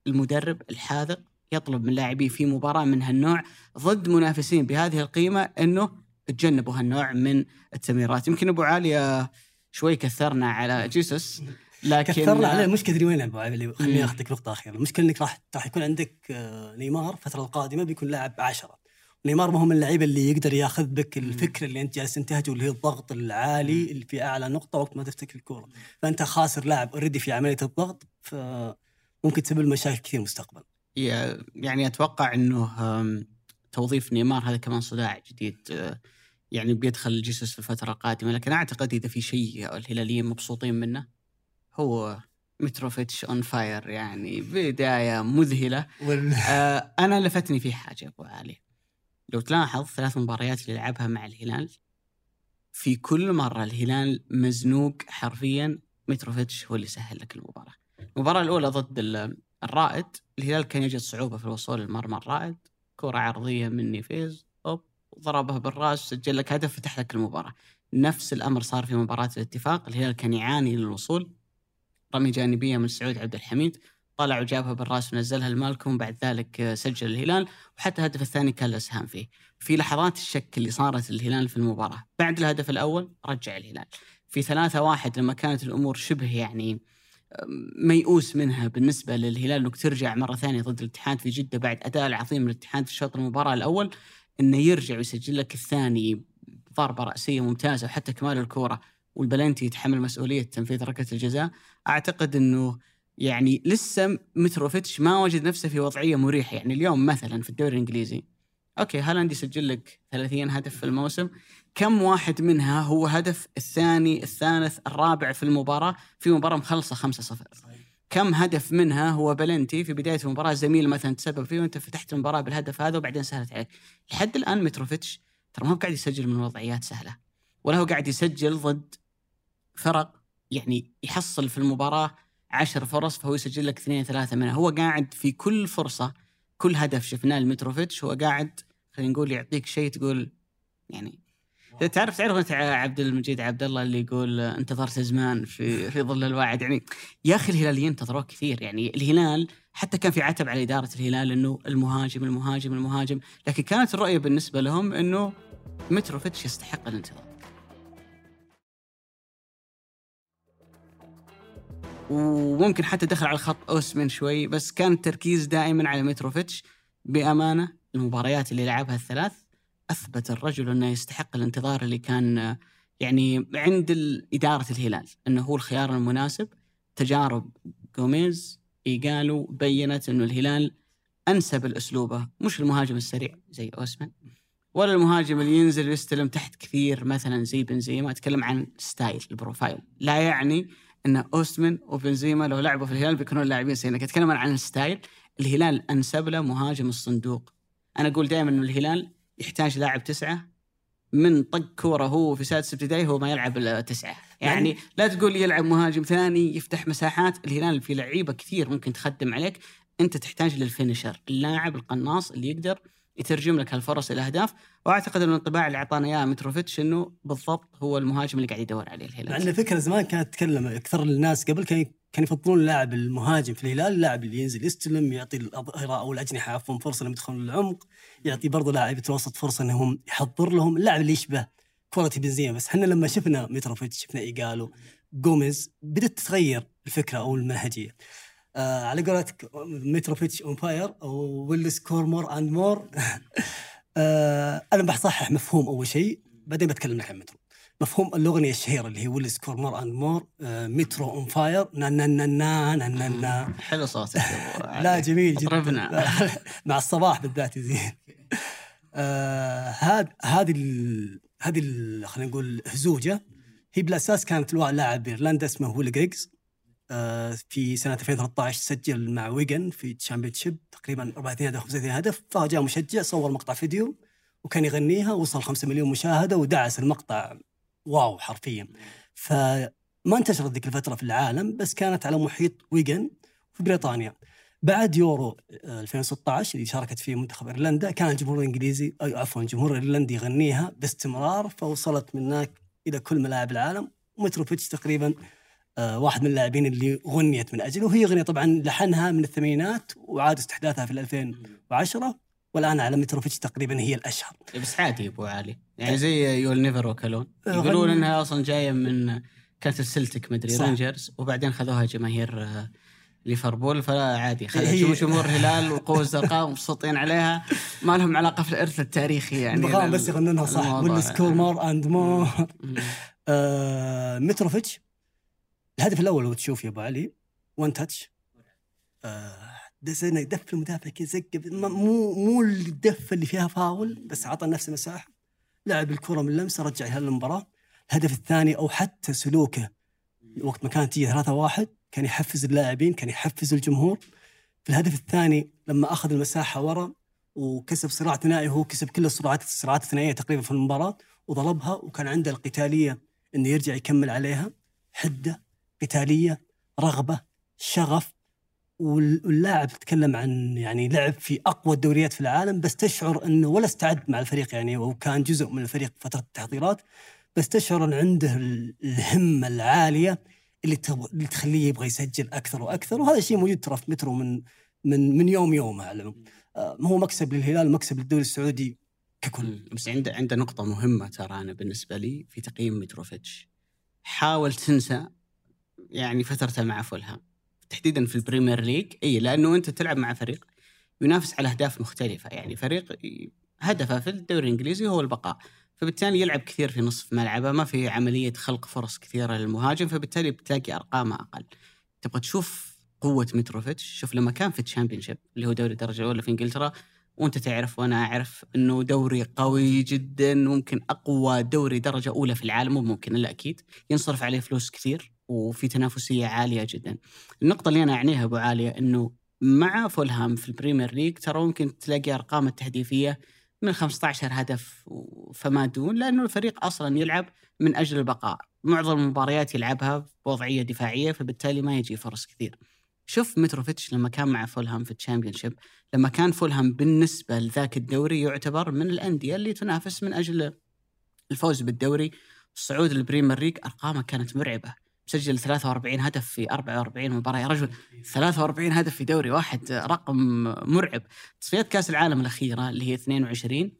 المدرب الحاذق يطلب من لاعبيه في مباراة من هالنوع ضد منافسين بهذه القيمة إنه تجنبوا هالنوع من التمريرات. يمكن أبو علي شوي كثرنا على جيسوس. لكن كثرنا عليه المشكلة تدري وين ابو علي خليني اخذك نقطة أخيرة. المشكلة إنك راح راح يكون عندك آه، نيمار الفترة القادمة بيكون لاعب عشرة. نيمار ما هو من اللعيبه اللي يقدر ياخذ بك الفكر اللي أنت جالس تنتهجه اللي هي الضغط العالي اللي في أعلى نقطة وقت ما تفتك الكورة. فأنت خاسر لاعب already في عملية الضغط فممكن تسبب مشاكل كثير مستقبلا. يعني أتوقع إنه توظيف نيمار هذا كمان صداع جديد آه، يعني بيدخل جيسوس في الفترة القادمة. لكن أعتقد إذا في شيء الهلاليين مبسوطين منه هو متروفيتش on fire يعني بداية مذهلة. وال... آه أنا لفتني في حاجة أبو علي. لو تلاحظ ثلاث مباريات اللي لعبها مع الهلال في كل مرة الهلال مزنوق حرفيا متروفيتش هو اللي سهل لك المباراة. المباراة الأولى ضد الرائد الهلال كان يجد صعوبة في الوصول لمرمى الرائد. كرة عرضية من نيفيز أوب ضربها بالرأس سجل لك هدف فتح لك المباراة. نفس الأمر صار في مباراة الاتفاق الهلال كان يعاني للوصول. رمي جانبية من سعود عبد الحميد. طلع وجابها بالراس ونزلها لمالكم بعد ذلك سجل الهلال وحتى الهدف الثاني كان له اسهام فيه. في لحظات الشك اللي صارت للهلال في المباراة. بعد الهدف الأول رجع الهلال. في ثلاثة واحد لما كانت الأمور شبه يعني ميؤوس منها بالنسبة للهلال إنك ترجع مرة ثانية ضد الاتحاد في جدة بعد أداء العظيم للاتحاد في شوط المباراة الأول إنه يرجع ويسجل لك الثاني ضربة رأسية ممتازة وحتى كمال الكورة. والبلنتي يتحمل مسؤولية تنفيذ ركلة الجزاء. أعتقد إنه يعني لسه متروفيتش ما وجد نفسه في وضعية مريحة. يعني اليوم مثلا في الدوري الإنجليزي. okay هالاند يسجل لك 30 هدف في الموسم. كم واحد منها هو هدف الثاني الثالث الرابع في المباراة؟ في مباراة مخلصة 5-0 كم هدف منها هو بلنتي في بداية المباراة زميل مثلا تسبب فيه وأنت فتحت المباراة بالهدف هذا وبعدين سهلت عليك. لحد الآن متروفيتش ترى ما هو قاعد يسجل من وضعيات سهلة. ولا هو قاعد يسجل ضد فرق يعني يحصل في المباراة عشر فرص فهو يسجل لك اثنين ثلاثة منها. هو قاعد في كل فرصة كل هدف شفناه لمتروفيتش هو قاعد خلينا نقول يعطيك شيء تقول يعني تعرف تعرف أنت عبد المجيد عبد الله اللي يقول انتظرت زمان في في ظل الواعد. يعني يا أخي الهلاليين انتظروه كثير. يعني الهلال حتى كان في عتب على إدارة الهلال إنه المهاجم المهاجم المهاجم لكن كانت الرؤية بالنسبة لهم إنه متروفيتش يستحق الانتظار. وممكن حتى دخل على خط أوسمن شوي بس كان التركيز دائما على متروفيتش بأمانة. المباريات اللي لعبها الثلاث أثبت الرجل أنه يستحق الانتظار اللي كان يعني عند إدارة الهلال أنه هو الخيار المناسب. تجارب جوميز إيجالو بينت أنه الهلال أنسب لأسلوبه مش المهاجم السريع زي اوسمان ولا المهاجم اللي ينزل ويستلم تحت كثير مثلا زي بنزيما. أتكلم عن style ال profile. لا يعني إن أوسيمين وبنزيما لو لعبوا في الهلال بيكونون لاعبين سيئين أتكلم عن ال style الهلال أنسب له مهاجم الصندوق. أنا أقول دائما إن الهلال يحتاج لاعب تسعة من طق كورة هو في سادس ابتدائي هو ما يلعب تسعة. يعني لا تقول يلعب مهاجم ثاني يفتح مساحات. الهلال في لعيبة كثير ممكن تخدم عليك. أنت تحتاج للفينشر اللاعب القناص اللي يقدر يترجم لك هالفرص إلى اهداف وأعتقد أن الانطباع اللي أعطانا إياه متروفيتش إنه بالضبط هو المهاجم اللي قاعد يدور عليه الهلال. مع ان الفكرة زمان كانت تتكلم أكثر الناس قبل كان كان يفضلون اللاعب المهاجم في الهلال اللاعب اللي ينزل يستلم يعطي الأظهرة أو الأجنحة عفوا فرصة انهم يدخلون العمق يعطي برضه لاعب الوسط فرصة إنهم يحضر لهم اللاعب اللي يشبه quality بنزيما بس إحنا لما شفنا متروفيتش شفنا إيجالو جوميز بدأت تتغير الفكرة أو المنهجية. آه على قولتك متروفيتش on fire أو we'll score more and more أنا بصحح مفهوم أول شيء بعدين بتكلم لك عن مترو مفهوم الأغنية الشهيرة اللي هي we'll score more and more مترو on fire نا نا نا نا نا نا نا. حلو صوتك لا جميل جدا. مع الصباح بالذات زين. هذه هذه هذه خلينا نقول أهزوجة. هي بالأساس كانت للاعب إيرلندا اسمه ويل جريجز في سنة 2013 سجل مع ويجن في Championship تقريبا 34 هدف 35 هدف. فجاء مشجع صور مقطع فيديو وكان يغنيها وصل 5 مليون مشاهدة ودعس المقطع. wow حرفيا. فما انتشرت ذيك الفترة في العالم بس كانت على محيط ويجن في بريطانيا. بعد يورو 2016 اللي شاركت فيه منتخب إيرلندا كان الجمهور الإنجليزي أي عفوا الجمهور الإيرلندي يغنيها باستمرار فوصلت من هناك إلى كل ملاعب العالم. ومتروفيتش تقريبا آه، واحد من اللاعبين اللي غنيت من اجله وهي اغنيه طبعا لحنها من الثمانينات وعاد استحداثها في 2010 والآن على متروفيتش تقريبا هي الأشهر. إيه، بس عادي أبو علي. يعني زي You'll Never Walk Alone. يقولون إنها أصلا جاية من كانت السلتك مدري رينجرز وبعدين خذوها جماهير آه، ليفربول فلا عادي جمهور الهلال والقوة الزرقاء مبسوطين عليها. ما لهم علاقة في الإرث التاريخي يعني. نبغاهم بس يغنونها صح وال score more and more. متروفيتش الهدف الأول لو تشوف يا أبو علي one touch آه دف المدافع كذا زق مو مو الدفه اللي فيها فاول بس عطى نفسه مساحة. لعب الكرة من لمسه رجع للمباراه الهدف الثاني أو حتى سلوكه وقت ما كانت تجي 3 1 كان يحفز اللاعبين كان يحفز الجمهور. في الهدف الثاني لما أخذ المساحة ورا وكسب صراع ثنائي هو كسب كل الصراعات الصراعات الثنائية تقريبا في المباراة وضربها وكان عنده القتالية إنه يرجع يكمل عليها. حدة قتالية رغبة شغف. واللاعب تتكلم عن يعني لعب في أقوى الدوريات في العالم بس تشعر إنه ولا استعد مع الفريق يعني وكان جزء من الفريق فترة التحضيرات بس تشعر إن عنده الهمة العالية اللي اللي تخليه يبغى يسجل أكثر وأكثر. وهذا الشيء موجود ترى في مترو من من من يوم يوم اعلم آه، هو مكسب للهلال مكسب للدوري السعودي ككل. بس عنده عنده نقطة مهمة ترى أنا بالنسبة لي في تقييم متروفيتش. حاول تنسى يعني فترته مع فولهام. تحديدا في ال Premier League. إي لأنه أنت تلعب مع فريق ينافس على أهداف مختلفة. يعني فريق هدفه في الدوري الإنجليزي هو البقاء. فبالتالي يلعب كثير في نصف ملعبه. ما في عملية خلق فرص كثيرة للمهاجم. فبالتالي بتلاقي ارقامه أقل. تبغى تشوف قوة متروفيتش. شوف لما كان في ال Championship اللي هو دوري الدرجة الأولى في إنجلترا وأنت تعرف وأنا أعرف إنه دوري قوي جدا ممكن أقوى دوري درجة أولى في العالم مو ممكن إلا أكيد. ينصرف عليه فلوس كثير. وفي تنافسية عالية جدا. النقطة اللي أنا أعنيها أبو عاليه إنه مع فولهام في ال Premier League ترى ممكن تلاقي أرقام التهديفية من 15 هدف فما دون لأنه الفريق أصلا يلعب من أجل البقاء، معظم المباريات يلعبها بوضعية دفاعية فبالتالي ما يجي فرص كثير. شوف متروفيتش لما كان مع فولهام في ال Championship لما كان فولهام بالنسبة لذاك الدوري يعتبر من الأندية اللي تنافس من أجل الفوز بالدوري الصعود لل Premier League أرقامه كانت مرعبة مسجل 43 هدف في 44 مباراة. يا رجل 43 هدف في دوري واحد رقم مرعب. تصفيات كأس العالم الأخيرة اللي هي 22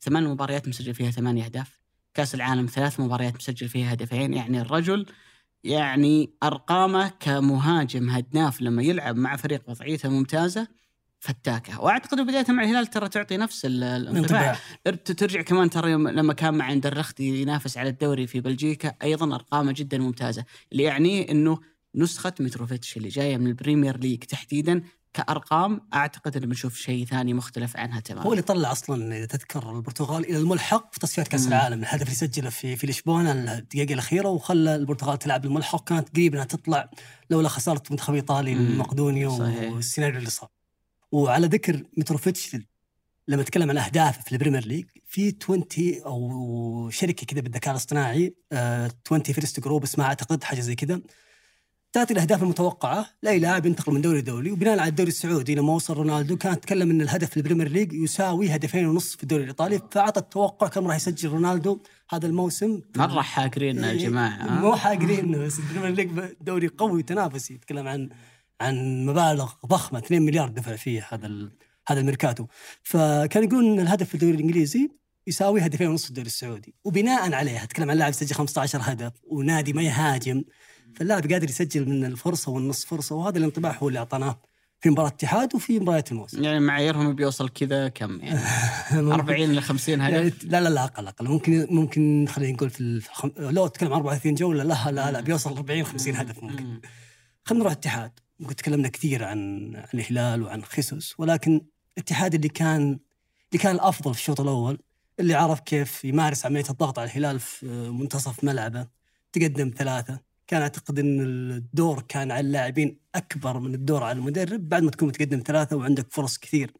ثمان مباريات مسجل فيها ثمانية أهداف. كأس العالم ثلاث مباريات مسجل فيها هدفين. يعني الرجل يعني أرقامه كمهاجم هداف لما يلعب مع فريق وضعيته ممتازة فتاكة. وأعتقد بداية مع الهلال ترى تعطي نفس الانطباع. ترجع كمان ترى لما كان مع اندرلختي ينافس على الدوري في بلجيكا أيضا أرقامه جدا ممتازة. اللي يعنيه إنه نسخة متروفيتش اللي جاية من ال Premier League تحديدا كأرقام أعتقد ان بنشوف شيء ثاني مختلف عنها تماما. هو اللي طلع أصلا إذا تذكر البرتغال إلى الملحق في تصفيات كأس. العالم. الهدف اللي سجله في في لشبونة الدقيقة الأخيرة وخلى البرتغال تلعب الملحق كانت قريب إنها تطلع لولا خسارة منتخب ايطالي صحيح. والسيناريو اللي صار. وعلى ذكر متروفيتش لما تكلم عن أهدافه في ال Premier League في 20 أو شركة كذا بالذكاء الاصطناعي آه، 20 First Group اسمها أعتقد حاجة زي كذا تعطي الأهداف المتوقعة لاي لاعب ينتقل من دوري لدوري وبناء على الدوري السعودي لما وصل رونالدو كان تكلم إن الهدف في ال Premier League يساوي هدفين ونص في الدوري الإيطالي فاعطى التوقع كم راح يسجل رونالدو هذا الموسم مره حاقرين يا جماعة ها؟ مو حاقرين بس ال Premier League دوري قوي وتنافسي يتكلم عن عن مبالغ ضخمة 2 مليار دفع فيه هذا هذا الميركاتو. فكان يقولون إن الهدف في الدوري الإنجليزي يساوي هدفين ونص الدوري السعودي. وبناء عليه اتكلم عن لاعب يسجل 15 هدف ونادي ما يهاجم. فاللاعب قادر يسجل من الفرصة والنص فرصة وهذا الانطباع هو اللي اعطيناه في مباراة اتحاد وفي مباريات الموسم. يعني معاييرهم بيوصل كذا كم يعني؟ 40 ل 50 يعني هدف؟ لا لا لا أقل أقل. ممكن ممكن خلينا نقول في ال- في الخم... لو اتكلم عن 34 جولة لا لا لا بيوصل 40 50 هدف ممكن. مم. خلينا نروح الاتحاد. ممكن تكلمنا كثير عن الهلال وعن خيسوس ولكن الاتحاد اللي كان اللي كان الأفضل في الشوط الأول اللي عرف كيف يمارس عملية الضغط على الهلال في منتصف ملعبه تقدم ثلاثة. كان أعتقد إن الدور كان على اللاعبين أكبر من الدور على المدرب. بعد ما تكون متقدم ثلاثة وعندك فرص كثير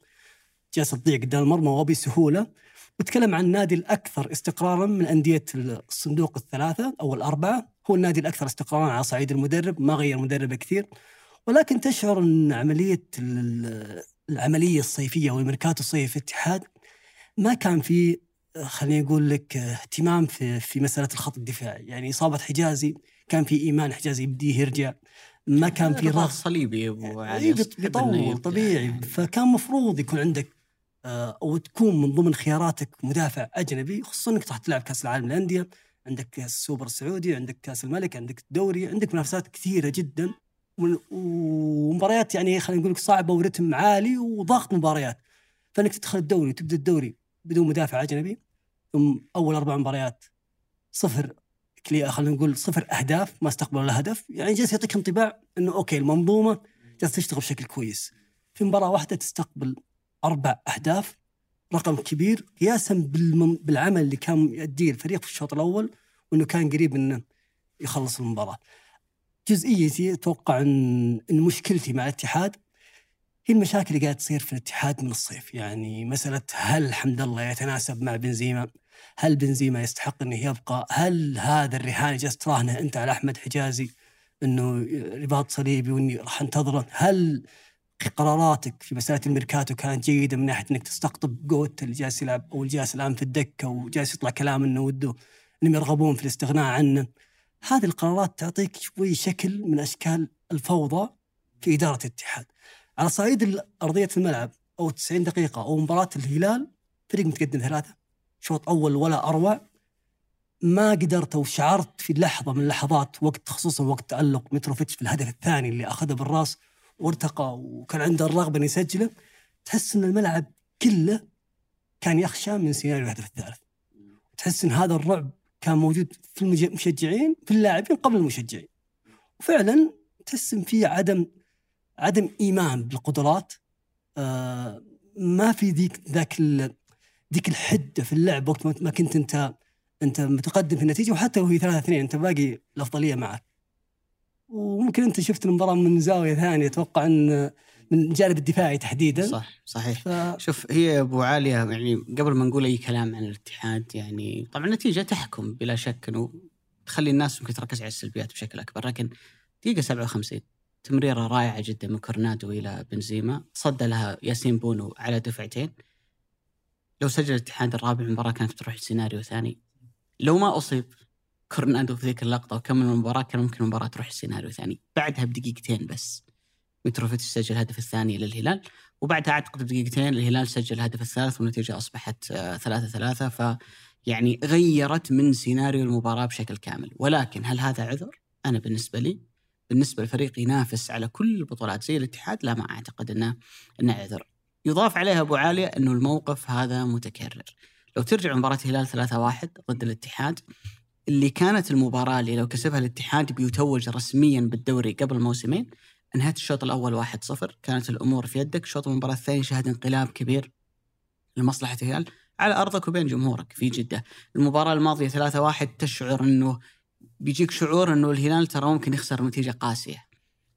جالسه تضيع قدام المرمى وبسهوله وتكلم عن النادي الأكثر استقرارا من أندية الصندوق الثلاثة أو الأربعة. هو النادي الأكثر استقرارا على صعيد المدرب ما غير مدربه كثير. ولكن تشعر إن عملية ال- العملية الصيفية والميركاتو الصيفي في الاتحاد ما كان في خليني أقول لك اهتمام في في مسألة الخط الدفاعي. يعني إصابة حجازي كان في إيمان حجازي يبديه يرجع. ما كان في رغبه صليبي يا أبو علي إيه إنه بيطول. طبيعي. فكان مفروض يكون عندك آه، أو تكون من ضمن خياراتك مدافع أجنبي خصوصا إنك راح تلعب كأس العالم للأندية عندك كأس السوبر السعودي عندك كأس الملك عندك الدوري عندك منافسات كثيرة جدا. ومباريات يعني خلينا نقول لك صعبة ورتم عالي وضغط مباريات فإنك تدخل الدوري وتبدا الدوري بدون مدافع أجنبي ثم أول أربع مباريات صفر خلينا نقول صفر أهداف ما استقبلوا ولا هدف يعني جالس يعطيك انطباع إنه أوكي المنظومة جالسة تشتغل بشكل كويس في مباراة واحدة تستقبل أربع أهداف رقم كبير قياسا. بالعمل اللي كان يؤديه الفريق في الشوط الأول وإنه كان قريب إنه يخلص المباراة. جزئيتي أتوقع ان مشكلتي مع الاتحاد هي المشاكل اللي قاعدة تصير في الاتحاد من الصيف، يعني مسألة هل حمد الله يتناسب مع بنزيما؟ هل بنزيما يستحق إنه يبقى؟ هل هذا الرهان جالس تراهنه أنت على أحمد حجازي إنه رباط صليبي وإني راح أنتظره؟ هل قراراتك في مسألة الميركاتو كانت جيدة من ناحية إنك تستقطب جوت اللي جالس يلعب أو اللي جالس الان في الدكة وجالس يطلع كلام إنه وده إنهم يرغبون في الاستغناء عنه. هذه القرارات تعطيك شوي شكل من أشكال الفوضى في إدارة الاتحاد. على صعيد ارضيه الملعب أو 90 دقيقة أو مباراة الهلال فريق متقدم ثلاثة شوط أول ولا أروع. ما قدرت أو شعرت في لحظة من اللحظات وقت خصوصا وقت تالق متروفيتش في الهدف الثاني اللي أخذه بالرأس وارتقى وكان عنده الرغبة إنه يسجله. تحس إن الملعب كله كان يخشى من سيناريو الهدف الثالث. تحس إن هذا الرعب كان موجود في المشجعين في اللاعبين قبل المشجعين. وفعلا ان في عدم عدم إيمان بالقدرات. آه ما في ذيك ذاك ذيك الحدة في اللعب وقت ما- كنت انت أنت متقدم في النتيجة وحتى لو هي 3 2 أنت باقي الأفضلية معك. وممكن أنت شفت المباراة من زاوية ثانية أتوقع إن من الجانب الدفاعي تحديدا. صح صحيح. ف... شوف هي أبو عالية يعني قبل ما نقول أي كلام عن الاتحاد يعني طبعا النتيجة تحكم بلا شك إنه تخلي الناس ممكن تركز على السلبيات بشكل أكبر. لكن دقيقة 57 تمريرة رائعة جدا من كورونادو إلى بنزيما. تصدى لها ياسين بونو على دفعتين. لو سجل الاتحاد الرابع المباراه كانت بتروح سيناريو ثاني. لو ما أصيب كورونادو في ذيك اللقطة وكمل المباراة كان ممكن المباراة تروح سيناريو ثاني. بعدها بدقيقتين بس. متروفيتش سجل الهدف الثاني للهلال وبعدها اعتقد بدقيقتين الهلال سجل الهدف الثالث والنتيجة أصبحت آه، ثلاثة ثلاثة ف يعني غيرت من سيناريو المباراة بشكل كامل ولكن هل هذا عذر؟ أنا بالنسبة لي بالنسبة لفريق ينافس على كل البطولات زي الاتحاد لا ما أعتقد إنه إنه عذر. يضاف عليها أبو عالية إنه الموقف هذا متكرر. لو ترجع مباراة الهلال 3-1 ضد الاتحاد اللي كانت المباراة اللي لو كسبها الاتحاد بيتوج رسميا بالدوري قبل موسمين انهيت الشوط الأول 1-0 كانت الأمور في يدك. الشوط المباراة الثاني شهد انقلاب كبير لمصلحة الهلال. على أرضك وبين جمهورك في جدة. المباراة الماضية 3-1 تشعر إنه بيجيك شعور إنه الهلال ترى ممكن يخسر نتيجة قاسية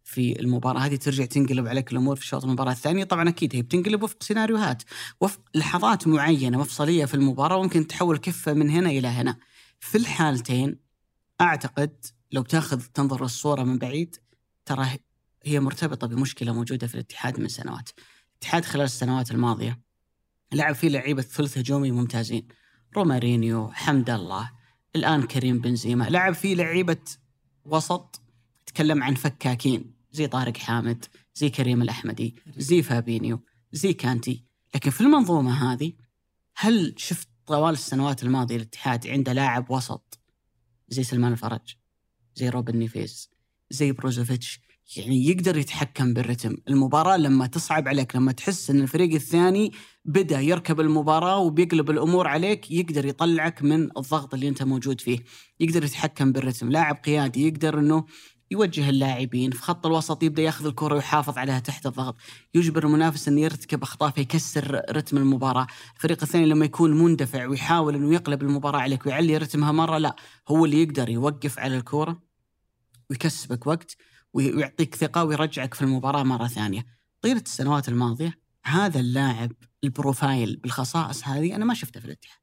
في المباراة. هذه ترجع تنقلب عليك الأمور في شوط المباراة الثانية. طبعا أكيد هي بتنقلب وفق سيناريوهات وفق لحظات معينة مفصلية في المباراة وممكن تحول كفة من هنا إلى هنا. في الحالتين أعتقد لو بتاخذ تنظر الصورة من بعيد ترى هي مرتبطة بمشكلة موجودة في الاتحاد من سنوات. الاتحاد خلال السنوات الماضية لعب فيه لعيبة ثلث هجومي ممتازين. رومارينيو حمد الله الآن كريم بنزيما. لعب فيه لعيبة وسط تكلم عن فكاكين. زي طارق حامد زي كريم الأحمدي زي فابينيو زي كانتي. لكن في المنظومة هذه هل شفت طوال السنوات الماضية الاتحاد عنده لاعب وسط؟ زي سلمان الفرج زي روبن نيفيز زي بروزوفيتش يعني يقدر يتحكم بالرتم. المباراة لما تصعب عليك لما تحس أن الفريق الثاني بدأ يركب المباراة وبيقلب الأمور عليك يقدر يطلعك من الضغط اللي أنت موجود فيه. يقدر يتحكم بالرتم. لاعب قيادي يقدر أنه يوجه اللاعبين في خط الوسط يبدأ ياخذ الكرة ويحافظ عليها تحت الضغط. يجبر المنافس إنه يرتكب أخطاء فيكسر رتم المباراة. الفريق الثاني لما يكون مندفع ويحاول إنه يقلب المباراة عليك ويعلي رتمها مرة لا هو اللي يقدر يوقف على الكورة ويكسبك وقت ويعطيك ثقة ويرجعك في المباراة مرة ثانية. طيلة السنوات الماضية هذا اللاعب ال profile بالخصائص هذه أنا ما شفته في الاتحاد.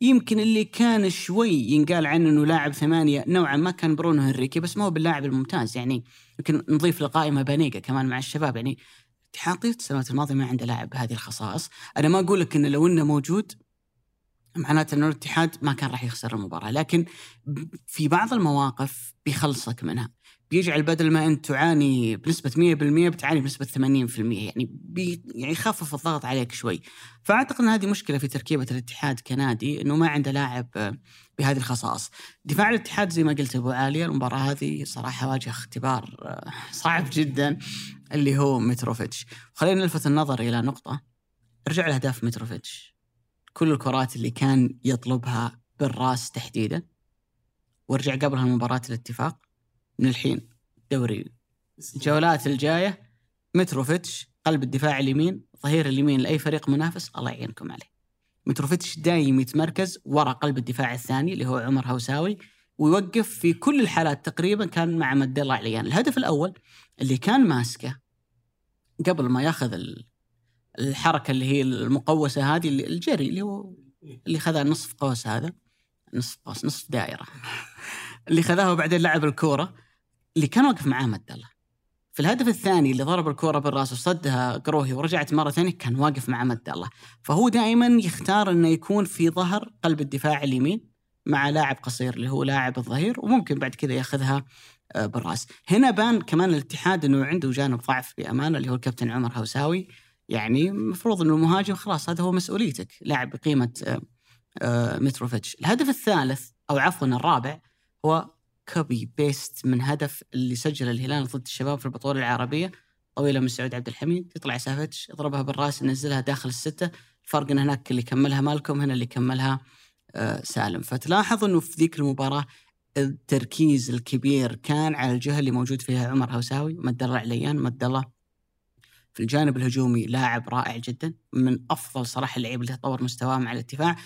يمكن اللي كان شوي ينقال عنه إنه لاعب ثمانية نوعا ما كان برونو هنريكي بس ما هو باللاعب الممتاز. يعني يمكن نضيف لقائمة بانيجا كمان مع الشباب. يعني طيلة السنوات الماضية ما عنده لاعب بهذه الخصائص، أنا ما أقول لك إنه لو إنه موجود معناته إنه الاتحاد ما كان راح يخسر المباراة، لكن في بعض المواقف بيخلصك منها. بيجعل بدل ما أنت تعاني بنسبة 100% بتعاني بنسبة 80% يعني بي يعني يخفف الضغط عليك شوي. فأعتقد إن هذه مشكلة في تركيبة الاتحاد كنادي إنه ما عنده لاعب بهذه الخصائص. دفاع الاتحاد زي ما قلت أبو عاليه المباراة هذه صراحة واجه اختبار صعب جدا اللي هو متروفيتش. خلينا نلفت النظر إلى نقطة ارجع لأهداف متروفيتش. كل الكرات اللي كان يطلبها بالراس تحديدا وارجع قبلها مباراة الاتفاق من الحين. دوري. الجولات الجاية. متروفيتش قلب الدفاع اليمين ظهير اليمين لأي فريق منافس. الله يعينكم عليه. متروفيتش دايم يتمركز وراء قلب الدفاع الثاني اللي هو عمر هوساوي ويوقف في كل الحالات تقريبا كان مع مد الله عليان الهدف الأول اللي كان ماسكه قبل ما ياخذ الحركة اللي هي المقوسة هذه اللي الجري اللي هو اللي خذها نصف قوس هذا. نصف قوس نصف دائرة. اللي خذاها وبعدين لعب الكورة. اللي كان واقف معاه مد الله. في الهدف الثاني اللي ضرب الكرة بالرأس وصدها قروهي ورجعت مرة ثانية كان واقف مع مد الله. فهو دائما يختار إنه يكون في ظهر قلب الدفاع اليمين مع لاعب قصير اللي هو لاعب الظهير وممكن بعد كذا ياخذها آه، بالرأس. هنا بان كمان الاتحاد إنه عنده جانب ضعف بأمانة اللي هو الكابتن عمر هوساوي. يعني المفروض إنه المهاجم خلاص هذا هو مسؤوليتك لاعب بقيمة آه، آه، متروفيتش. الهدف الثالث أو عفوا الرابع هو copy paste من هدف اللي سجل الهلال ضد الشباب في البطولة العربية. طويلة من سعود عبد الحميد. يطلع سافيتش يضربها بالرأس ينزلها داخل الستة. الفرق إن هناك اللي كملها مالكم هنا اللي كملها آه، سالم. فتلاحظ إنه في ذيك المباراة التركيز الكبير كان على الجهة اللي موجود فيها عمر هوساوي مد الله عليان مد الله في الجانب الهجومي لاعب رائع جدا من أفضل صراحة اللعيبة اللي تطور مستواه مع الدفاع.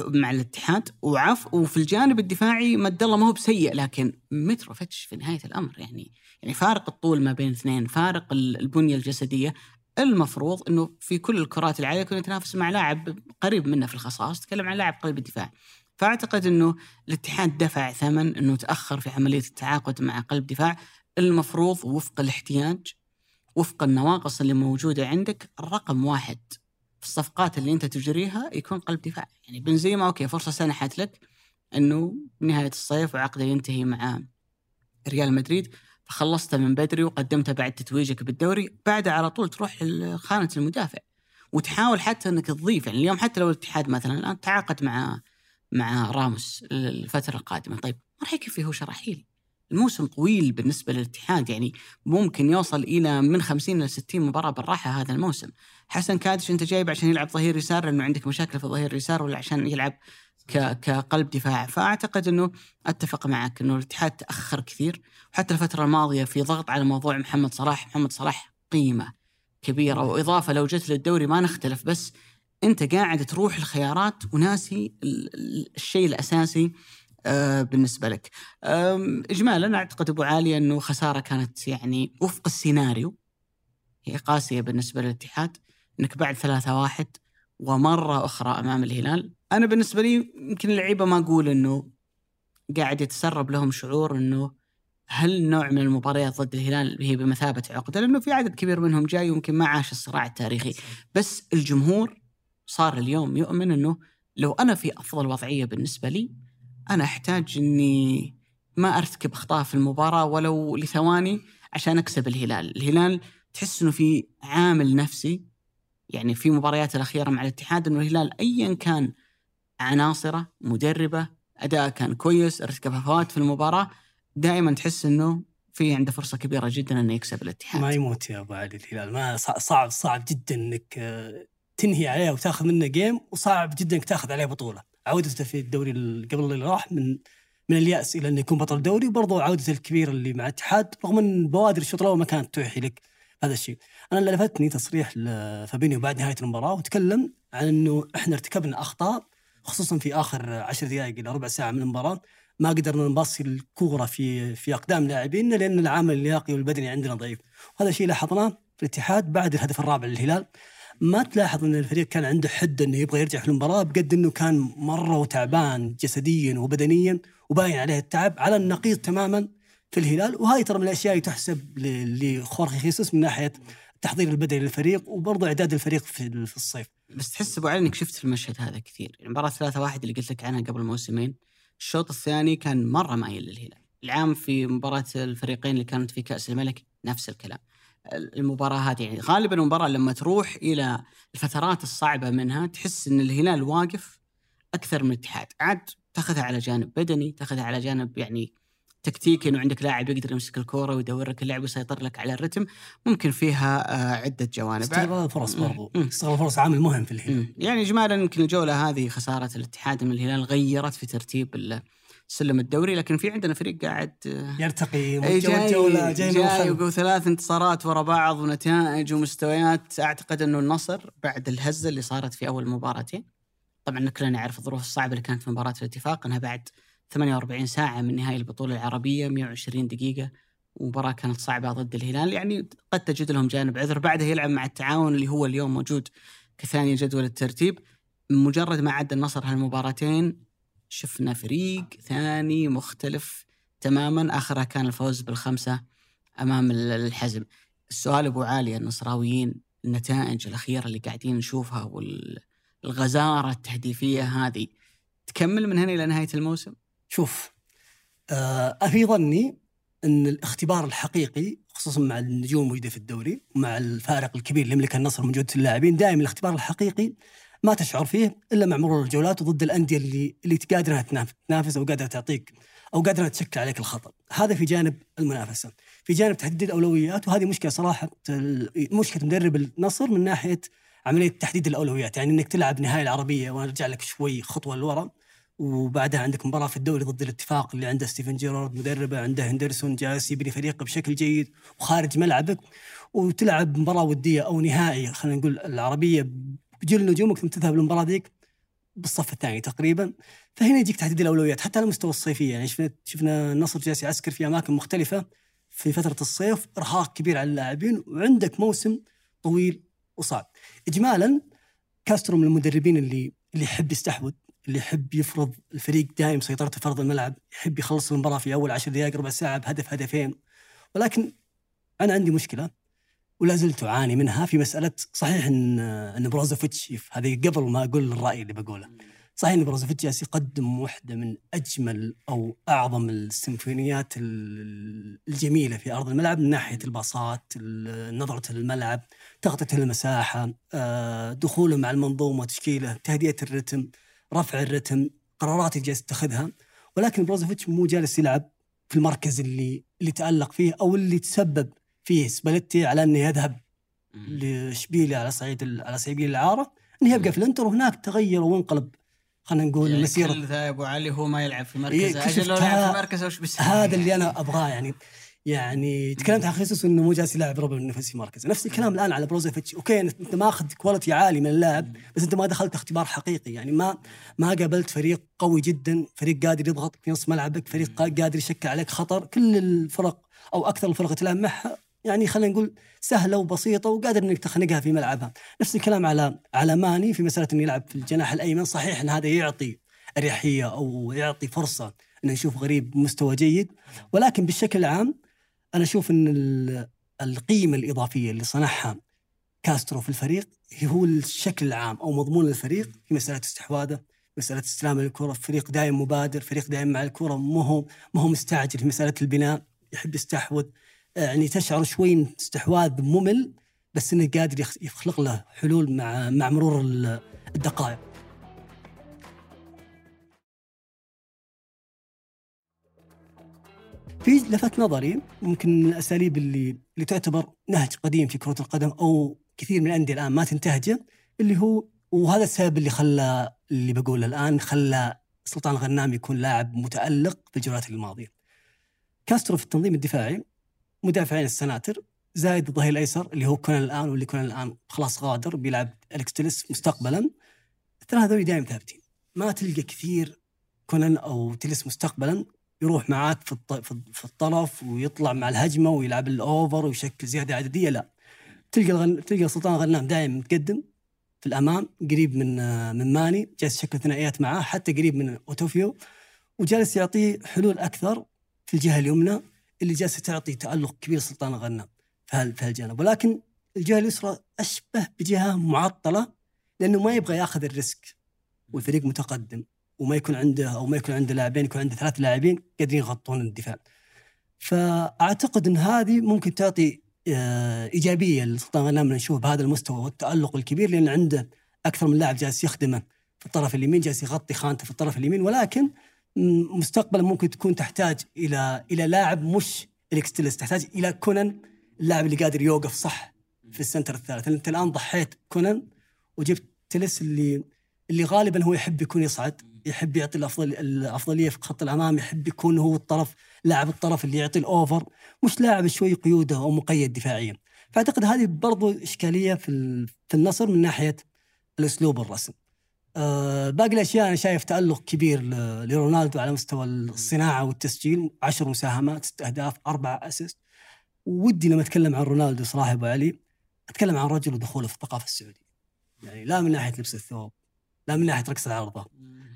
مع الاتحاد وعف وفي الجانب الدفاعي مد الله ما هو بسيء لكن متروفيتش في نهاية الأمر يعني يعني فارق الطول ما بين اثنين فارق البنية الجسدية. المفروض إنه في كل الكرات العالية يكون يتنافس مع لاعب قريب منه في الخصائص تكلم عن لاعب قلب الدفاع فأعتقد إنه الاتحاد دفع ثمن إنه تأخر في عملية التعاقد مع قلب دفاع. المفروض وفق الاحتياج وفق النواقص اللي موجودة عندك الرقم واحد في الصفقات اللي أنت تجريها يكون قلب دفاع. يعني بنزيما أوكي فرصة سنحت لك إنه نهاية الصيف وعقده ينتهي مع ريال مدريد. فخلصته من بدري وقدمته بعد تتويجك بالدوري. بعدها على طول تروح لخانة المدافع. وتحاول حتى إنك تضيف يعني اليوم حتى لو الاتحاد مثلا الآن تعاقد مع مع راموس الفترة القادمة. طيب ما راح يكفي هو شراحيلي الموسم طويل بالنسبة للاتحاد يعني ممكن يوصل إلى من 50 إلى 60 مباراة بالراحة هذا الموسم. حسن كادش أنت جايب عشان يلعب ظهير يسار لأنه عندك مشاكل في ظهير اليسار ولا عشان يلعب كقلب دفاع. فأعتقد إنه أتفق معك إنه الاتحاد تأخر كثير وحتى الفترة الماضية في ضغط على موضوع محمد صلاح محمد صلاح قيمة كبيرة وإضافة لو جت للدوري ما نختلف بس أنت قاعد تروح الخيارات وناسي ال- ال- الشيء الأساسي آه، بالنسبة لك. اجمالا أعتقد أبو عالي أنه خسارة كانت يعني وفق السيناريو هي قاسية بالنسبة للاتحاد إنك بعد ثلاثة واحد ومرة أخرى أمام الهلال، أنا بالنسبة لي يمكن اللعيبة ما أقول إنه قاعد يتسرب لهم شعور إنه هل نوع من المباريات ضد الهلال هي بمثابة عقدة؟ لأنه في عدد كبير منهم جاي ويمكن ما عاش الصراع التاريخي، بس الجمهور صار اليوم يؤمن إنه لو أنا في أفضل وضعية بالنسبة لي أنا أحتاج إني ما أرتكب أخطاء في المباراة ولو لثواني عشان أكسب الهلال، الهلال تحس إنه في عامل نفسي يعني في مباريات الأخيرة مع الاتحاد إنه الهلال ايا كان عناصره مدربه أداء كان كويس ارتكب هفوات في المباراة دائما تحس إنه في عنده فرصة كبيرة جدا إنه يكسب الاتحاد. ما يموت يا أبو علي الهلال. ما صع- صعب صعب جدا إنك آه، تنهي عليه وتاخذ منه جيم وصعب جدا إنك تاخذ عليه بطولة. عودته في الدوري ال- قبل اللي راح من من اليأس إلى انه يكون بطل الدوري وبرضه عودته الكبيره اللي مع الاتحاد رغم إن بوادر الشوط الأول ما كانت توحي لك هذا الشيء. أنا اللي لفتني تصريح لفابينيو بعد نهاية المباراة وتكلم عن إنه إحنا ارتكبنا أخطاء خصوصا في آخر عشر دقائق إلى ربع ساعة من المباراة ما قدرنا نباصي الكورة في في أقدام لاعبينا لأن العامل اللياقي والبدني عندنا ضعيف. وهذا الشيء لاحظناه في الاتحاد بعد الهدف الرابع للهلال. ما تلاحظ إن الفريق كان عنده حده إنه يبغى يرجع في المباراة بقد إنه كان مرة وتعبان جسديا وبدنيا وباين عليه التعب على النقيض تماما في الهلال. وهذه ترى من الأشياء اللي تحسب لخورخي خيسوس من ناحية التحضير البدني للفريق وبرضه إعداد الفريق في في الصيف. بس تحس أبو علي إنك شفت المشهد هذا كثير، مباراة ثلاثة واحد اللي قلت لك عنها قبل موسمين، الشوط الثاني كان مرة مايل للهلال، العام في مباراة الفريقين اللي كانت في كأس الملك نفس الكلام. المباراة هذه يعني غالبا المباراة لما تروح إلى الفترات الصعبة منها تحس إن الهلال واقف أكثر من الاتحاد، عاد تاخذها على جانب بدني، تاخذها على جانب يعني تكتيكي إنه عندك لاعب يقدر يمسك الكورة ويدور لك اللعب ويسيطر لك على الرتم ممكن فيها آه، عدة جوانب استغلال الفرص. برضو. استغلال الفرص عامل مهم في الهلال. يعني اجمالا يمكن الجولة هذه خسارة الاتحاد من الهلال غيرت في ترتيب سلم الدوري لكن في عندنا فريق قاعد آه، يرتقي أي جوله جولة جاي جاي. وثلاث انتصارات ورا بعض ونتائج ومستويات. أعتقد إنه النصر بعد الهزة اللي صارت في أول مباراتين طبعا كلنا نعرف الظروف الصعبة اللي كانت في مباراة الاتفاق إنها بعد 48 ساعة من نهايه البطولة العربية 120 دقيقة ومباراة كانت صعبة ضد الهلال. يعني قد تجد لهم جانب عذر. بعدها يلعب مع التعاون اللي هو اليوم موجود كثاني جدول الترتيب. مجرد ما عدى النصر هالمباراتين شفنا فريق ثاني مختلف تماما آخرها كان الفوز بالخمسة أمام ال- الحزم. السؤال أبو عالي النصراويين النتائج الأخيرة اللي قاعدين نشوفها والغزارة التهديفية هذه تكمل من هنا إلى نهاية الموسم؟ شوف آه، في ظني إن الاختبار الحقيقي خصوصا مع النجوم الموجوده في الدوري ومع الفارق الكبير اللي يملكه النصر من جوده اللاعبين دائما الاختبار الحقيقي ما تشعر فيه إلا مع مرور الجولات وضد الأندية اللي اللي قادرة تناف- تنافس أو قادرة تعطيك أو قادرة تشكل عليك الخطر، هذا في جانب المنافسة، في جانب تحديد الأولويات وهذه مشكلة صراحة مشكلة مدرب النصر من ناحية عملية تحديد الأولويات، يعني إنك تلعب نهائي العربية وأرجع لك شوي خطوة لورا وبعدها عندك مباراة في الدوري ضد الاتفاق اللي عنده ستيفن جيرارد مدربه عنده هندرسون جالس يبني فريقه بشكل جيد وخارج ملعبك وتلعب مباراة ودية أو نهائي خلينا نقول العربية بجل نجومك ثم تذهب للمباراة ذيك بالصف الثاني تقريبا فهنا يجيك تحديد الأولويات حتى على مستوى الصيفيه يعني. شفنا شفنا النصر جالس يعسكر في أماكن مختلفة في فترة الصيف إرهاق كبير على اللاعبين وعندك موسم طويل وصعب. اجمالا كاسترو من المدربين اللي اللي يحب يستحوذ اللي يحب يفرض الفريق دائم سيطرته في ارض الملعب يحب يخلص المباراة في أول عشر دقائق ربع ساعة بهدف هدفين. ولكن أنا عندي مشكلة ولا زلت أعاني منها في مسألة صحيح إن إن بروزوفيتش هذه قبل ما أقول الرأي اللي بقوله. صحيح إن بروزوفيتش يقدم واحدة من أجمل أو أعظم السيمفونيات ال- الجميلة في أرض الملعب من ناحية الباصات ال- نظرة الملعب تغطية المساحة آه، دخوله مع المنظومة تشكيله تهدئة الرتم رفع الرتم قرارات اللي جالس يتخذها. ولكن بروزوفيتش مو جالس يلعب في المركز اللي اللي تألق فيه أو اللي تسبب فيه سباليتي على أنه يذهب لاشبيليا على صعيد على سبيل الإعارة إنه يبقى في الإنتر وهناك تغير وانقلب خلينا نقول يعني مسيرة. كل ذا أبو علي هو ما يلعب في إيه، مركزه أجل لو لعب في مركزه وش بيسوي؟ هذا اللي أنا أبغاه يعني. يعني تكلمت عن خيسوس إنه مو جالس يلعب روبن نيفيز في مركزه. نفس الكلام الآن على بروزوفيتش okay انت ماخذ quality عالي من اللاعب بس أنت ما دخلت اختبار حقيقي. يعني ما ما قابلت فريق قوي جدا. فريق قادر يضغط في نص ملعبك فريق قا- قادر يشكل عليك خطر. كل الفرق أو أكثر الفرق تلعب معها يعني خلينا نقول سهلة وبسيطة وقادر إنك تخنقها في ملعبها. نفس الكلام على على ماني في مسألة إنه يلعب في الجناح الأيمن. صحيح إن هذا يعطي إريحية أو يعطي فرصة إنه نشوف غريب بمستوى جيد ولكن بالشكل العام أنا أشوف إن ال- القيمة الإضافية اللي صنعها كاسترو في الفريق هو الشكل العام أو مضمون الفريق في مسألة استحواذه مسألة استلام الكرة فريق دائم مبادر فريق دائم مع الكرة مو هو ما هو مستعجل في مسألة البناء يحب يستحوذ. يعني تشعر شوي استحواذ ممل بس إنه قادر يخ- يخلق له حلول مع مع مرور ال- الدقائق في لفت نظري ممكن الأساليب اللي اللي تعتبر نهج قديم في كرة القدم أو كثير من الأندية الآن ما تنتهجه اللي هو وهذا السبب اللي خلى اللي بقوله الآن خلى سلطان غنام يكون لاعب متألق في الجولات الماضية. كاسترو في التنظيم الدفاعي مدافعين السناتر زائد الظهير الأيسر اللي هو كونان الآن واللي كونان الآن خلاص غادر بيلعب أليكس تيلس مستقبلا. الثلاثه هذول دائما ثابتين. ما تلقى كثير كونان أو تيلس مستقبلا يروح معاك في في الطرف ويطلع مع الهجمة ويلعب الأوفر ويشكل زيادة عددية لا تلقى الغن... تلقى سلطان غنام دائما متقدم في الأمام قريب من من ماني جالس يشكل ثنائيات معاه حتى قريب من أوتوفيو وجالس يعطيه حلول أكثر في الجهة اليمنى اللي جالسة تعطي تألق كبير لسلطان غنام في هال- في هالجانب ولكن الجهة اليسرى أشبه بجهة معطلة لأنه ما يبغى يأخذ ال risk والفريق متقدم وما يكون عنده أو ما يكون عنده لاعبين يكون عنده ثلاث لاعبين قادرين يغطون الدفاع. فأعتقد إن هذه ممكن تعطي آه، إيجابية لسلطان غنام إنه نشوف بهذا المستوى والتألق الكبير لأن عنده أكثر من لاعب جالس يخدمه في الطرف اليمين جالس يغطي خانته في الطرف اليمين ولكن مستقبلا ممكن تكون تحتاج إلى إلى لاعب مش أليكس تيليس تحتاج إلى كونان اللاعب اللي قادر يوقف صح في ال center الثالث. أنت الآن ضحيت كونان وجبت تيليس اللي اللي غالبا هو يحب يكون يصعد يحب يعطي الافضل الأفضلية في خط الأمام يحب يكون هو الطرف لاعب الطرف اللي يعطي ال over مش لاعب شوي قيودة أو مقيد دفاعيا. فأعتقد هذه برضو إشكالية في في النصر من ناحية الأسلوب الرسم أه باقي الأشياء أنا شايف تألق كبير لرونالدو على مستوى الصناعة والتسجيل. عشر مساهمات ست أهداف أربع assist. ودي لما أتكلم عن رونالدو صراحة أبو علي أتكلم عن رجل ودخوله في الثقافة السعودية. يعني لا من ناحية لبس الثوب لا من ناحية رقص العرضة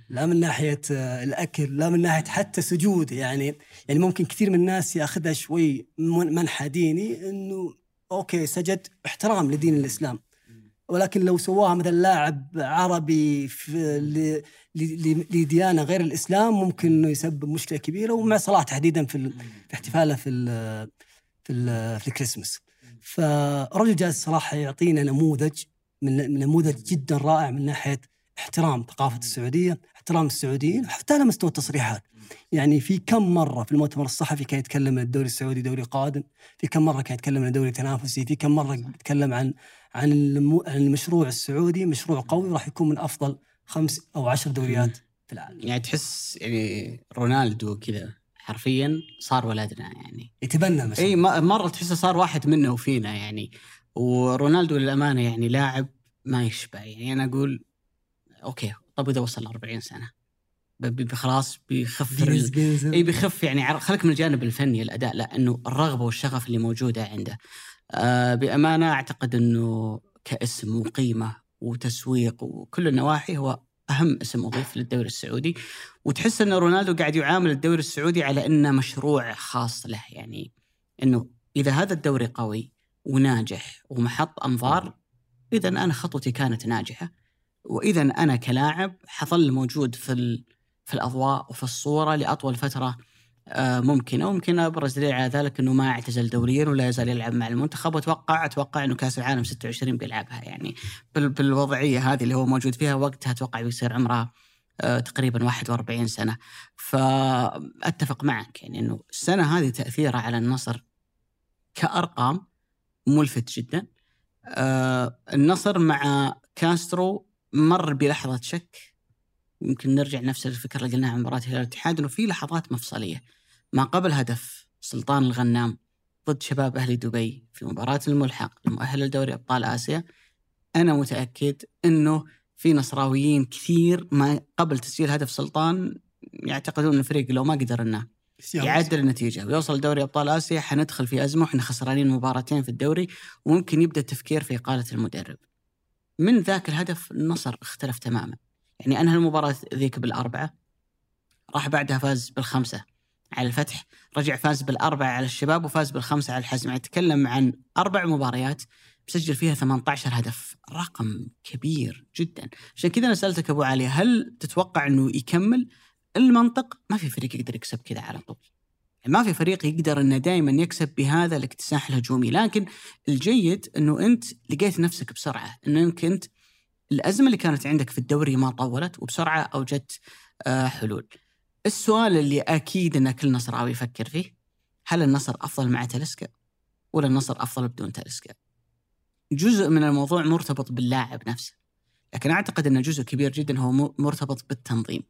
لا من ناحية آه، الأكل لا من ناحية حتى سجود يعني يعني ممكن كثير من الناس ياخذها شوي من- منحى ديني إنه أوكي سجد احترام لدين الإسلام. ولكن لو سواها مثلا لاعب عربي لديانة غير الإسلام ممكن إنه يسبب مشكلة كبيرة ومع صلاح تحديدا في في احتفاله في ال في ال في الكريسماس فرجل جالس صراحة يعطينا نموذج من نموذج جدا رائع من ناحية احترام ثقافة السعودية، احترام السعوديين حتى على مستوى التصريحات. يعني في كم مرة في المؤتمر الصحفي كان يتكلم عن الدوري السعودي دوري قادم، في كم مرة كان يتكلم عن دوري تنافسي، في كم مرة يتكلم عن عن المشروع السعودي مشروع قوي راح يكون من أفضل خمس أو عشر دوريات في العالم. يعني تحس يعني رونالدو كذا حرفيا صار ولدنا يعني. يتبنى المشروع. إي مرة تحسه صار واحد منا وفينا يعني. ورونالدو للأمانة يعني لاعب ما يشبع. يعني أنا أقول okay طب إذا وصل 40 سنة. خلاص بيخف بينزل بينزل إي بيخف يعني خلك من الجانب الفني الأداء لا انه الرغبة والشغف اللي موجودة عنده. آه بأمانة أعتقد إنه كاسم وقيمة وتسويق وكل النواحي هو أهم اسم أضيف للدوري السعودي. وتحس إن رونالدو قاعد يعامل الدوري السعودي على إنه مشروع خاص له يعني إنه إذا هذا الدوري قوي وناجح ومحط أنظار اذا أنا خطوتي كانت ناجحة. واذا أنا كلاعب حظل موجود في في الأضواء وفي الصورة لأطول فترة آه، ممكنة. وممكن أبرز دليل على ذلك إنه ما اعتزل دوريا ولا يزال يلعب مع المنتخب. واتوقع أتوقع إنه كأس العالم 26 بيلعبها. يعني بال- بالوضعية هذه اللي هو موجود فيها وقتها أتوقع بيصير عمره آه، تقريبا 41 سنة. فأتفق معك يعني إنه السنة هذه تأثيرها على النصر كأرقام ملفت جدا. آه، النصر مع كاسترو مر بلحظة شك. يمكن نرجع نفس الفكرة اللي قلناها عن مباراة الهلال الاتحاد إنه في لحظات مفصلية ما قبل هدف سلطان الغنام ضد شباب أهلي دبي في مباراة الملحق المؤهل لدوري أبطال آسيا أنا متأكد إنه في نصراويين كثير ما قبل تسجيل هدف سلطان يعتقدون الفريق لو ما قدر انه يعدل النتيجة ويوصل دوري أبطال آسيا حندخل في أزمة وإحنا خسرانين مباراتين في الدوري وممكن يبدأ التفكير في إقالة المدرب. من ذاك الهدف النصر اختلف تماما. يعني انهى المباراه ذيك بالأربعة راح بعدها فاز بالخمسة على الفتح، رجع فاز بالأربعة على الشباب وفاز بالخمسة على الحزم، يعني عن أربع مباريات مسجل فيها 18 هدف، رقم كبير جدا، عشان كذا أنا سألتك أبو علي هل تتوقع إنه يكمل؟ المنطق ما في فريق يقدر يكسب كذا على طول. ما في فريق يقدر إنه دائما يكسب بهذا الاكتساح الهجومي. لكن الجيد إنه أنت لقيت نفسك بسرعة إنك أنت الأزمة اللي كانت عندك في الدوري ما طولت وبسرعة أوجدت آه، حلول. السؤال اللي أكيد إن كل نصراوي يفكر فيه هل النصر أفضل مع تلسكا ولا النصر أفضل بدون تلسكا جزء من الموضوع مرتبط باللاعب نفسه لكن أعتقد ان جزء كبير جدا هو مرتبط بالتنظيم.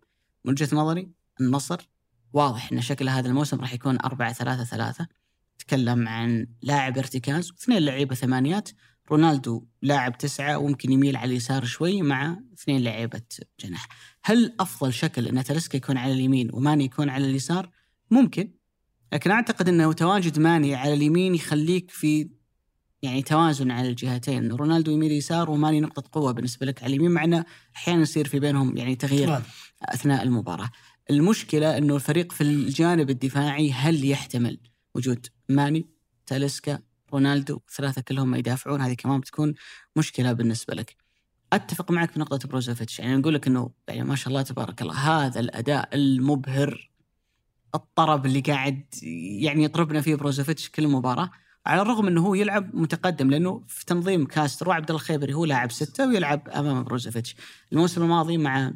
من وجهة نظري النصر واضح إن شكل هذا الموسم راح يكون 4 3 3 تكلم عن لاعب ارتكاز واثنين لعيبة ثمانيات رونالدو لاعب تسعة وممكن يميل على اليسار شوي مع اثنين لعيبة جناح. هل أفضل شكل أن تلسكا يكون على اليمين وماني يكون على اليسار؟ ممكن. لكن أعتقد أنه تواجد ماني على اليمين يخليك في يعني توازن على الجهتين. رونالدو يميل يسار وماني نقطة قوة بالنسبة لك على اليمين مع أنه أحيانا يصير في بينهم يعني تغيير أثناء المباراة. المشكلة إنه الفريق في الجانب الدفاعي هل يحتمل وجود ماني تاليسكا رونالدو ثلاثة كلهم ما يدافعون هذه كمان بتكون مشكلة بالنسبة لك. أتفق معك في نقطة بروزوفيتش يعني نقول لك إنه يعني ما شاء الله تبارك الله هذا الأداء المبهر الطرب اللي قاعد يعني يطربنا فيه بروزوفيتش كل مباراة على الرغم إنه هو يلعب متقدم لأنه في تنظيم كاسترو عبد الله الخيبري هو لاعب ستة ويلعب أمام بروزوفيتش الموسم الماضي مع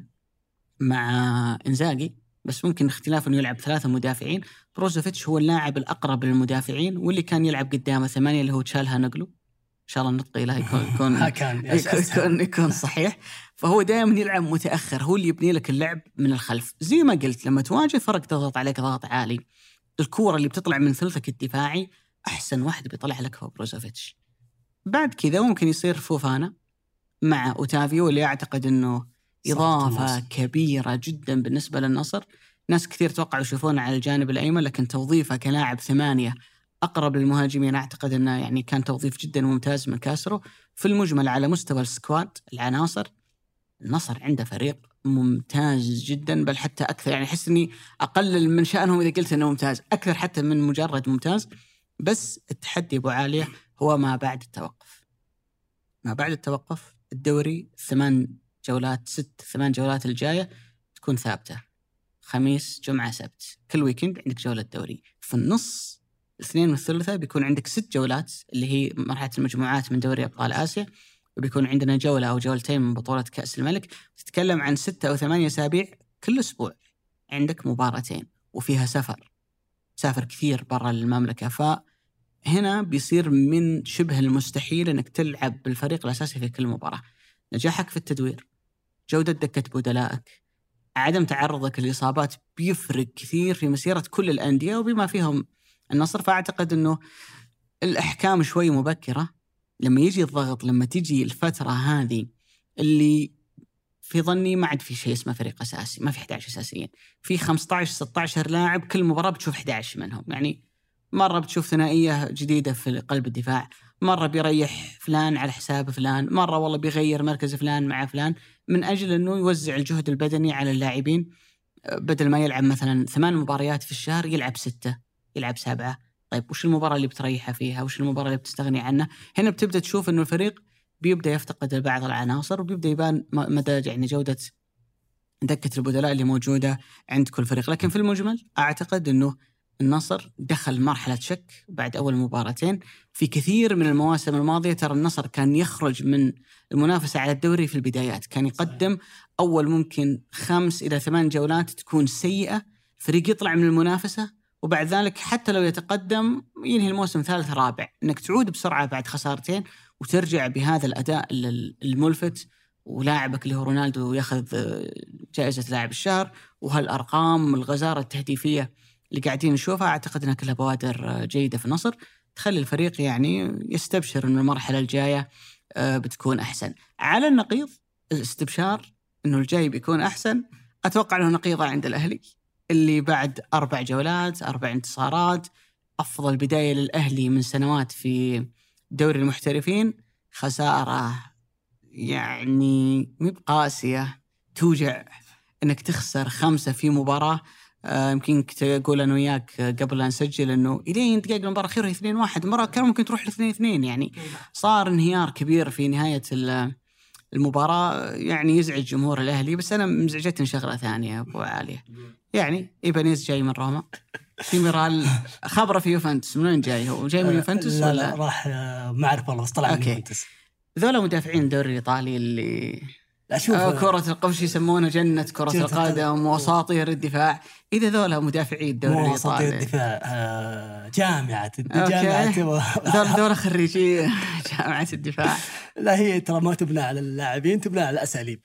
مع إنزاجي بس ممكن اختلاف إنه يلعب ثلاثة مدافعين. بروزوفيتش هو اللاعب الأقرب للمدافعين واللي كان يلعب قدامه ثمانية اللي هو تشالها نقله إن شاء الله النطق له يكون يكون يكون, يكون صحيح. فهو دائما يلعب متأخر هو اللي يبني لك اللعب من الخلف. زي ما قلت لما تواجه فرق تضغط عليك ضغط عالي الكورة اللي بتطلع من ثلثك الدفاعي أحسن واحد بيطلع لك هو بروزوفيتش. بعد كذا ممكن يصير فوفانا مع أوتافيو اللي أعتقد إنه إضافة كبيرة جدا بالنسبة للنصر. ناس كثير توقعوا يشوفونه على الجانب الأيمن لكن توظيفه كلاعب ثمانية أقرب للمهاجمين أعتقد إنه يعني كان توظيف جدا ممتاز من كاسرو. في المجمل على مستوى السكواد العناصر النصر عنده فريق ممتاز جدا بل حتى أكثر. يعني أحس إني أقلل من شأنهم إذا قلت إنه ممتاز أكثر حتى من مجرد ممتاز. بس التحدي أبو عالية هو ما بعد التوقف. ما بعد التوقف الدوري ثمان جولات ست ثمان جولات الجاية تكون ثابتة. خميس جمعة سبت. كل ويكند عندك جولة دوري. في النص الاثنين والثلاثاء بيكون عندك ست جولات اللي هي مرحلة المجموعات من دوري أبطال آسيا وبيكون عندنا جولة أو جولتين من بطولة كأس الملك. تتكلم عن ستة أو ثمانية أسابيع كل أسبوع. عندك مباراتين وفيها سفر. سافر كثير برا المملكة. فهنا بيصير من شبه المستحيل إنك تلعب بالفريق الأساسي في كل مباراة. نجاحك في التدوير. جودة دكة بدلائك. عدم تعرضك للإصابات بيفرق كثير في مسيرة كل الأندية وبما فيهم النصر. فأعتقد أنه الأحكام شوي مبكرة. لما يجي الضغط لما تجي الفترة هذه اللي في ظني ما عاد في شيء اسمه فريق أساسي، ما في 11 أساسيين، في 15 16 لاعب كل مباراة بتشوف 11 منهم، يعني مرة بتشوف ثنائية جديدة في قلب الدفاع، مرة بيريح فلان على حساب فلان، مرة والله بيغير مركز فلان مع فلان من أجل إنه يوزع الجهد البدني على اللاعبين بدل ما يلعب مثلا ثمان مباريات في الشهر يلعب ستة، يلعب سبعة، طيب وش المباراة اللي بتريحه فيها؟ وش المباراة اللي بتستغني عنها؟ هنا بتبدأ تشوف إنه الفريق بيبدأ يفتقد بعض العناصر وبيبدأ يبان مدى يعني جودة دكة البدلاء اللي موجودة عند كل فريق، لكن في المجمل أعتقد إنه النصر دخل مرحلة شك بعد أول مباراتين. في كثير من المواسم الماضية ترى النصر كان يخرج من المنافسة على الدوري في البدايات. كان يقدم أول ممكن خمس إلى ثمان جولات تكون سيئة. فريق يطلع من المنافسة وبعد ذلك حتى لو يتقدم ينهي الموسم ثالث رابع. إنك تعود بسرعة بعد خسارتين وترجع بهذا الأداء الملفت ولاعبك اللي هو رونالدو ياخذ جائزة لاعب الشهر. وهالأرقام الغزارة التهديفية اللي قاعدين نشوفها أعتقد إنها كلها بوادر جيدة في النصر. تخلي الفريق يعني يستبشر ان المرحلة الجاية آه، بتكون أحسن. على النقيض الاستبشار إنه الجاي بيكون أحسن. أتوقع إنه نقيضة عند الأهلي اللي بعد أربع جولات أربع انتصارات. أفضل بداية للأهلي من سنوات في دوري المحترفين. خسارة يعني مي بقاسية توجع إنك تخسر خمسة في مباراة. آه، يمكن تقول أنا وياك قبل لا نسجل إنه إلين دقائق المباراة الأخيرة 2 1 المباراة كان ممكن تروح ل 2 2 يعني صار انهيار كبير في نهاية المباراة يعني يزعج جمهور الأهلي. بس أنا مزعجتني شغلة ثانية أبو عاليه يعني إيبانيز جاي من روما. ديميرال خبرة في يوفنتوس. من وين جاي هو؟ جاي من آه، يوفنتوس لا ولا؟ لا راح آه، ما اعرف والله بس طلع من. يوفنتوس. ذولا مدافعين الدوري الإيطالي اللي لا شوف. آه، كرة القفش يسمونه؟ جنة كرة القدم. وأساطير الدفاع. إذا ذولا مدافعي الدوري مو أساطير الدفاع آه، جامعة okay. جامعة ذولا ذولا خريجي جامعة الدفاع. لا هي ترى ما تبنى على اللاعبين تبنى على الأساليب.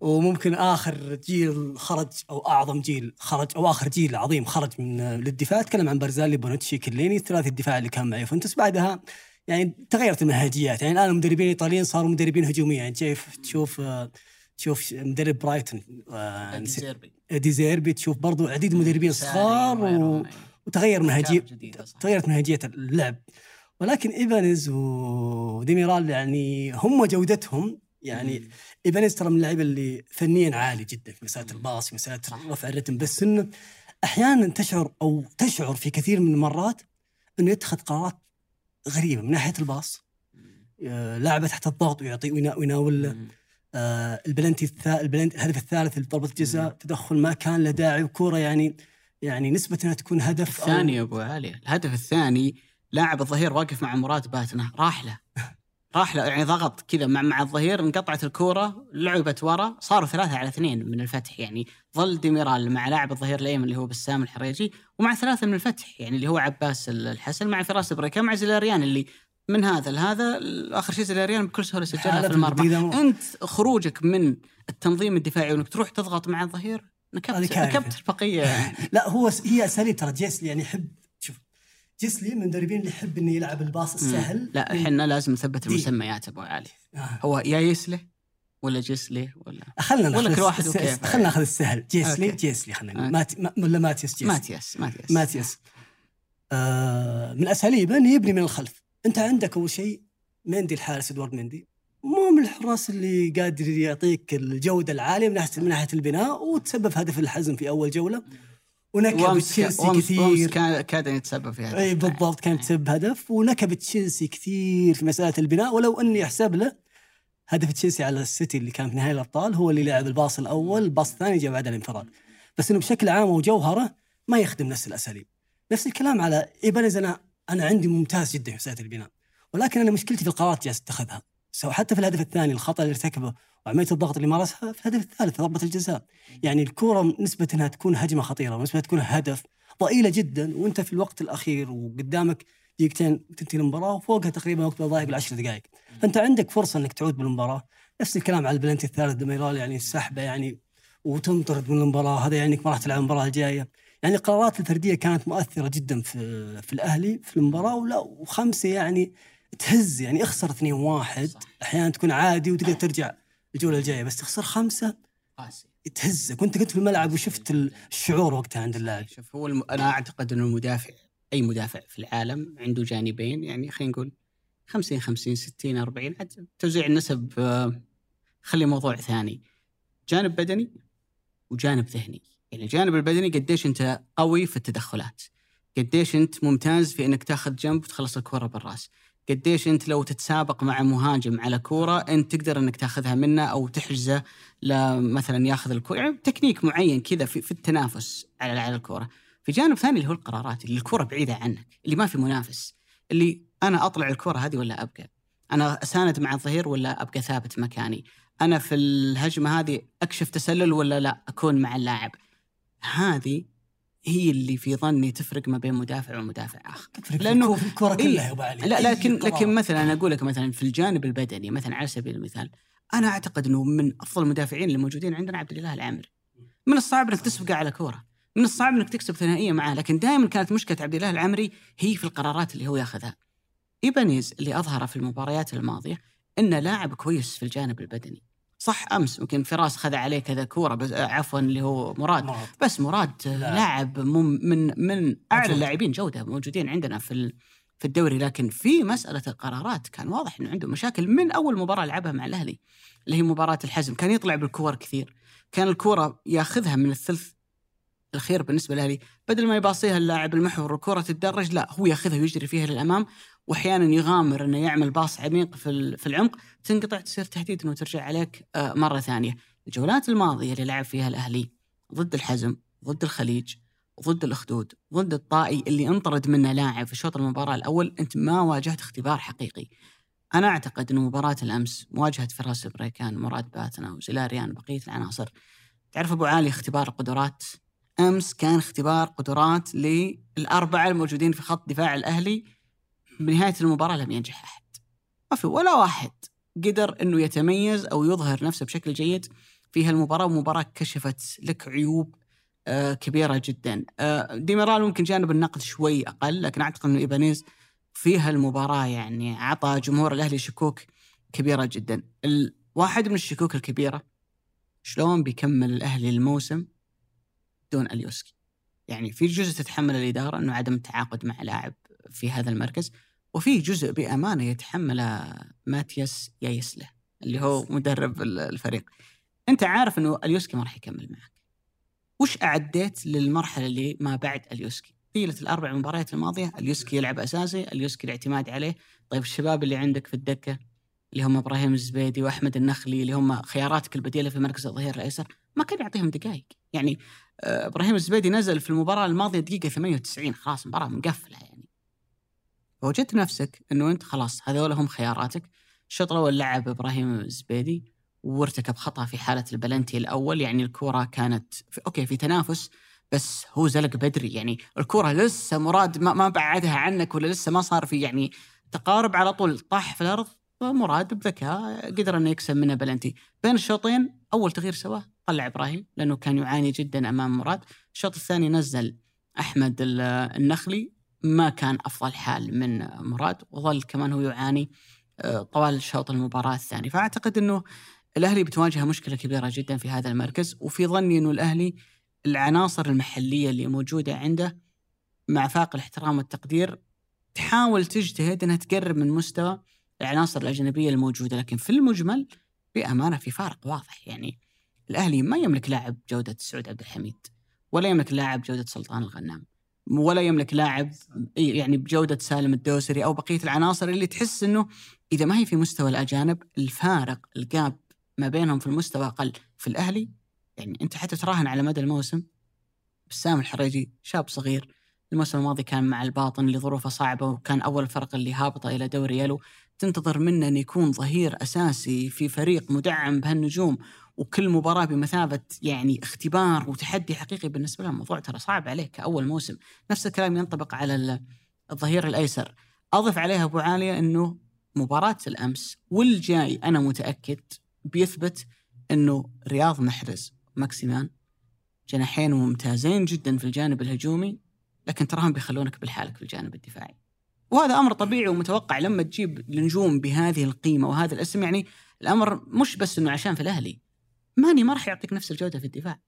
وممكن آخر جيل خرج أو أعظم جيل خرج أو آخر جيل عظيم خرج من للدفاع. أتكلم عن بارزالي بونوتشي كيليني ثلاثي الدفاع اللي كان مع يوفنتوس بعدها يعني تغيرت المنهجيات. يعني الآن المدربين الإيطاليين صاروا مدربين هجوميين. يعني شايف تشوف تشوف مدرب برايتون آه، ديزيربي. ديزيربي تشوف برضو عديد مدربين صغار و... وتغير صح. تغيرت منهجية اللعب. ولكن إيبانيز وديميرال يعني هم جودتهم. يعني إيبانيز ترى من اللعيبه اللي فنيا عالي جدا في مسألة ال pass في مسألة. رفع الرتم. بس إنه أحيانا تشعر أو تشعر في كثير من المرات إنه يتخذ قرارات غريبة من ناحية ال pass آه، لاعبة تحت الضغط ويعطي وينا- ويناول. آه، البلنتي الثا... البلنتي الهدف الثالث ضربه الجزاء تدخل ما كان له داعي وكورة يعني يعني نسبة إنها تكون هدف الثاني يا أبو علي الهدف الثاني لاعب الظهير واقف مع مراد باتنه راح له. راح له يعني ضغط كذا مع مع الظهير انقطعت الكورة لعبت ورا صاروا ثلاثة على اثنين من الفتح. يعني ظل ديميرال مع لاعب الظهير الأيمن اللي هو بسام الحريجي ومع ثلاثة من الفتح يعني اللي هو عباس الحسن مع فراس بريكا مع زلاريان اللي من هذا لهذا آخر شيء زلاريان بكل سهولة سجلها في المرمى. أنت خروجك من التنظيم الدفاعي وأنك تروح تضغط مع الظهير نكبت. نكبت البقية. لا هو هي أساليب ترى جيسلي يعني يحب شوف جيسلي من المدربين اللي يحب إنه يلعب الباص السهل. لا إحنا لازم نثبت. المسميات أبو علي. آه. هو يا يسله ولا جسله ولا خلنا ناخذ ولا كل واحد. خلنا ناخذ السهل. يايسله okay. يايسله خلينا okay. مات ما- ولا ماتياس يايسله ماتياس ماتياس ماتياس آه من اساليبه انه يبني من الخلف. أنت عندك أول شيء مندي الحارس إدوارد مندي. مو من الحراس اللي قادر يعطيك الجودة العالية من ناحيه من ناحية البناء وتسبب هدف الحزم في أول جولة. ونكب تشيلسي كثير. كاد ان يتسبب في هذا. إي بالضبط كان تسبب هدف. ونكب تشيلسي كثير في مسألة البناء. ولو أني أحسب له هدف تشيلسي على السيتي اللي كان في نهائي الأبطال هو اللي لعب ال pass الأول ال pass الثاني جاء بعد الانفراد. بس إنه بشكل عام وجوهره ما يخدم نفس الأساليب. نفس الكلام على إيبانيز أنا أنا عندي ممتاز جدا في مسألة البناء. ولكن أنا مشكلتي في القرارات جالس يتخذها. سواء حتى في الهدف الثاني الخطأ اللي ارتكبه وعمليه الضغط اللي مارسها في الهدف الثالث ضربة الجزاء. يعني الكوره نسبة إنها تكون هجمة خطيرة ونسبة تكون هدف ضئيلة جدا وأنت في الوقت الأخير وقدامك دقيقتين تنتهي المباراة وفوقها تقريبا وقت ضايق بالعشر دقائق. فأنت عندك فرصة إنك تعود بالمباراة. نفس الكلام على البلنتي الثالث ديميرال يعني السحبه يعني وتنطرد من المباراة. هذا يعني إنك ما راح تلعب المباراة الجاية. يعني القرارات الفردية كانت مؤثرة جدا في في الأهلي في المباراة ولا وخمسة يعني تهز يعني اخسر 2 1 صح. أحيانا تكون عادي وتقدر ترجع الجولة الجاية بس تخسر خمسة؟ قاسي تهزك. وأنت كنت في الملعب وشفت الشعور وقتها عند اللاعب. شوف هو الم... أنا أعتقد إنه المدافع أي مدافع في العالم عنده جانبين يعني خلينا نقول 50 50 60 40 عاد توزيع النسب آه، خلي موضوع ثاني. جانب بدني وجانب ذهني. يعني الجانب البدني قديش أنت قوي في التدخلات. قديش أنت ممتاز في إنك تاخذ جنب وتخلص الكرة بالرأس. قديش أنت لو تتسابق مع مهاجم على كورة أنت تقدر إنك تاخذها منه أو تحجزه لمثلا ياخذ الكوره يعني تكنيك معين كذا في, في التنافس على على الكورة. في جانب ثاني اللي هو القرارات اللي الكورة بعيدة عنك اللي ما في منافس اللي أنا أطلع الكورة هذه ولا أبقى؟ أنا أساند مع الظهير ولا أبقى ثابت مكاني؟ أنا في الهجمة هذه أكشف تسلل ولا لا؟ أكون مع اللاعب. هذه هي اللي في ظني تفرق ما بين مدافع ومدافع آخر. تفرق لأنه في الكرة إيه. كلها يا أبو علي. لا لكن. لكن مثلا أنا أقول لك مثلا في الجانب البدني مثلا على سبيل المثال أنا أعتقد إنه من أفضل المدافعين اللي موجودين عندنا عبد الاله العامري. من الصعب إنك تسبقه على كورة. من الصعب إنك تكسب ثنائية معاه. لكن دائما كانت مشكلة عبد الله العمري هي في القرارات اللي هو ياخذها. إيبانيز اللي أظهر في المباريات الماضية انه لاعب كويس في الجانب البدني. صح أمس يمكن فراس خذ عليه كذا كورة بس آه، عفوا اللي هو مراد مراد. بس مراد لاعب. من من أعلى. اللاعبين جودة موجودين عندنا في في الدوري لكن في مسألة القرارات كان واضح إنه عنده مشاكل من أول مباراة لعبها مع الأهلي اللي هي مباراة الحزم كان يطلع بالكور كثير كان الكورة ياخذها من الثلث الخير بالنسبة للأهلي بدل ما يباصيها اللاعب المحور والكره تتدرج لا هو ياخذها ويجري فيها للأمام واحيانا يغامر إنه يعمل باص عميق في في العمق تنقطع تصير تهديد إنه ترجع عليك آه، مرة ثانية. الجولات الماضية اللي لعب فيها الأهلي ضد الحزم ضد الخليج ضد الأخدود ضد الطائي اللي انطرد منه لاعب في شوط المباراة الأول أنت ما واجهت اختبار حقيقي. أنا أعتقد إنه مباراة الأمس مواجهه فراس بريكان مراد باتنا وزلاريان بقية العناصر. تعرف أبو علي اختبار القدرات أمس كان اختبار قدرات للأربعة الموجودين في خط دفاع الأهلي بنهاية المباراة لم ينجح أحد. ما في ولا واحد قدر إنه يتميز أو يظهر نفسه بشكل جيد في هالمباراة ومباراة كشفت لك عيوب آه، كبيرة جدا. آه، ديميرال ممكن جانب النقد شوي أقل لكن أعتقد إنه إيبانيز في هالمباراة يعني عطى جمهور الأهلي شكوك كبيرة جدا. واحد من الشكوك الكبيرة شلون بيكمل الأهلي الموسم؟ دون أليوسكي. يعني في جزء تتحمل الإدارة إنه عدم التعاقد مع لاعب في هذا المركز وفي جزء بأمانة يتحمله ماتياس يايسله اللي هو مدرب ال- الفريق. أنت عارف إنه أليوسكي ما راح يكمل معك. وش أعديت للمرحلة اللي ما بعد أليوسكي؟ طيلة الأربع مباريات الماضية أليوسكي يلعب أساسي أليوسكي الاعتماد عليه. طيب الشباب اللي عندك في الدكة اللي هم إبراهيم الزبيدي وأحمد النخلي اللي هم خياراتك البديلة في مركز الظهير الأيسر ما كان يعطيهم دقائق يعني آه، إبراهيم الزبيدي نزل في المباراة الماضية دقيقة 98 خلاص مباراة مقفلة يعني. فوجدت نفسك إنه أنت خلاص هذول هم خياراتك. الشوط الأول لعب إبراهيم الزبيدي وارتكب خطا في حالة البلنتي الأول يعني الكره كانت في okay في تنافس بس هو زلق بدري. يعني الكره لسه مراد ما, ما بعدها عنك ولا لسه ما صار في يعني تقارب على طول طاح في الأرض مراد بذكاء قدر إنه يكسب منه بلنتي. بين الشوطين أول تغيير سواه طلع إبراهيم لأنه كان يعاني جدا أمام مراد. الشوط الثاني نزل أحمد ال- النخلي ما كان أفضل حال من مراد وظل كمان هو يعاني آه، طوال الشوط المباراة الثاني. فأعتقد إنه الأهلي بتواجه مشكلة كبيرة جدا في هذا المركز وفي ظني إنه الأهلي العناصر المحلية اللي موجودة عنده مع فاق الاحترام والتقدير تحاول تجتهد إنها تقرب من مستوى العناصر الأجنبية الموجودة. لكن في المجمل بأمانة في فارق واضح. يعني الأهلي ما يملك لاعب جودة سعود عبد الحميد ولا يملك لاعب جودة سلطان الغنام. ولا يملك لاعب يعني بجودة سالم الدوسري أو بقية العناصر اللي تحس إنه إذا ما هي في مستوى الأجانب الفارق الجاب ما بينهم في المستوى أقل في الأهلي. يعني أنت حتى تراهن على مدى الموسم. بسام الحريجي شاب صغير الموسم الماضي كان مع الباطن لظروفه صعبة وكان أول الفرق اللي هابطة إلى دوري يلو. تنتظر منه أن يكون ظهير أساسي في فريق مدعم بهالنجوم. وكل مباراة بمثابة يعني اختبار وتحدي حقيقي بالنسبة له الموضوع ترى صعب عليه كأول موسم. نفس الكلام ينطبق على ال- الظهير الأيسر. أضف عليها أبو عالية إنه مباراة الأمس والجاي أنا متأكد بيثبت إنه رياض محرز ماكسيمان جناحين ممتازين جدا في الجانب الهجومي لكن تراهم بيخلونك بالحالك في الجانب الدفاعي. وهذا أمر طبيعي ومتوقع لما تجيب نجوم بهذه القيمة وهذا الاسم يعني الأمر مش بس إنه عشان في الأهلي. ماني ما راح يعطيك نفس الجودة في الدفاع.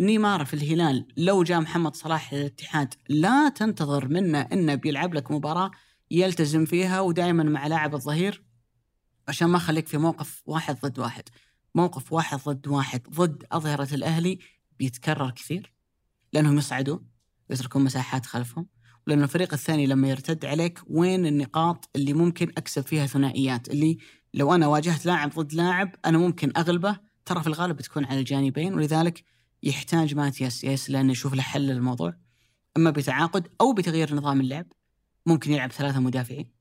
نيمار في الهلال لو جاء محمد صلاح للاتحاد لا تنتظر منه إنه بيلعب لك مباراة يلتزم فيها ودائما مع لاعب الظهير عشان ما خليك في موقف واحد ضد واحد. موقف واحد ضد واحد ضد أظهرة الأهلي بيتكرر كثير لأنهم يصعدوا ويتركون مساحات خلفهم ولأن الفريق الثاني لما يرتد عليك وين النقاط اللي ممكن أكسب فيها ثنائيات؟ اللي لو أنا واجهت لاعب ضد لاعب أنا ممكن أغلبه ترى في الغالب بتكون على الجانبين ولذلك يحتاج ماتياس ياس لأنه يشوف له حل للموضوع. أما بتعاقد أو بتغيير نظام اللعب ممكن يلعب ثلاثة مدافعين.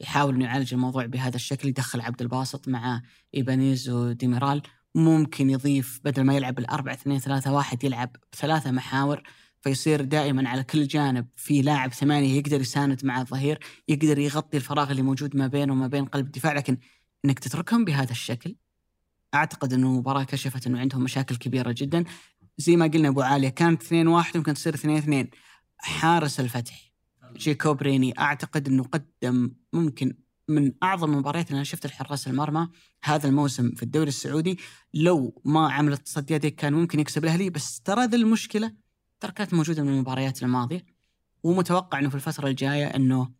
يحاول إنه يعالج الموضوع بهذا الشكل يدخل عبد الباسط مع إيبانيز وديميرال. ممكن يضيف بدل ما يلعب الأربعة اثنين ثلاثة واحد يلعب بثلاثة محاور. فيصير دائما على كل جانب في لاعب ثمانية يقدر يساند مع الظهير يقدر يغطي الفراغ اللي موجود ما بينه وما بين قلب الدفاع. لكن إنك تتركهم بهذا الشكل أعتقد إنه المباراة كشفت إنه عندهم مشاكل كبيرة جدا. زي ما قلنا أبو عاليه كانت 2 1 ممكن تصير 2 2 حارس الفتح جيكوب ريني أعتقد إنه قدم ممكن من أعظم المباريات اللي أنا شفت الحراس المرمى هذا الموسم في الدوري السعودي. لو ما عمل التصديات كان ممكن يكسب الأهلي بس ترى ذي المشكلة ترى كانت موجودة من المباريات الماضية. ومتوقع إنه في الفترة الجاية إنه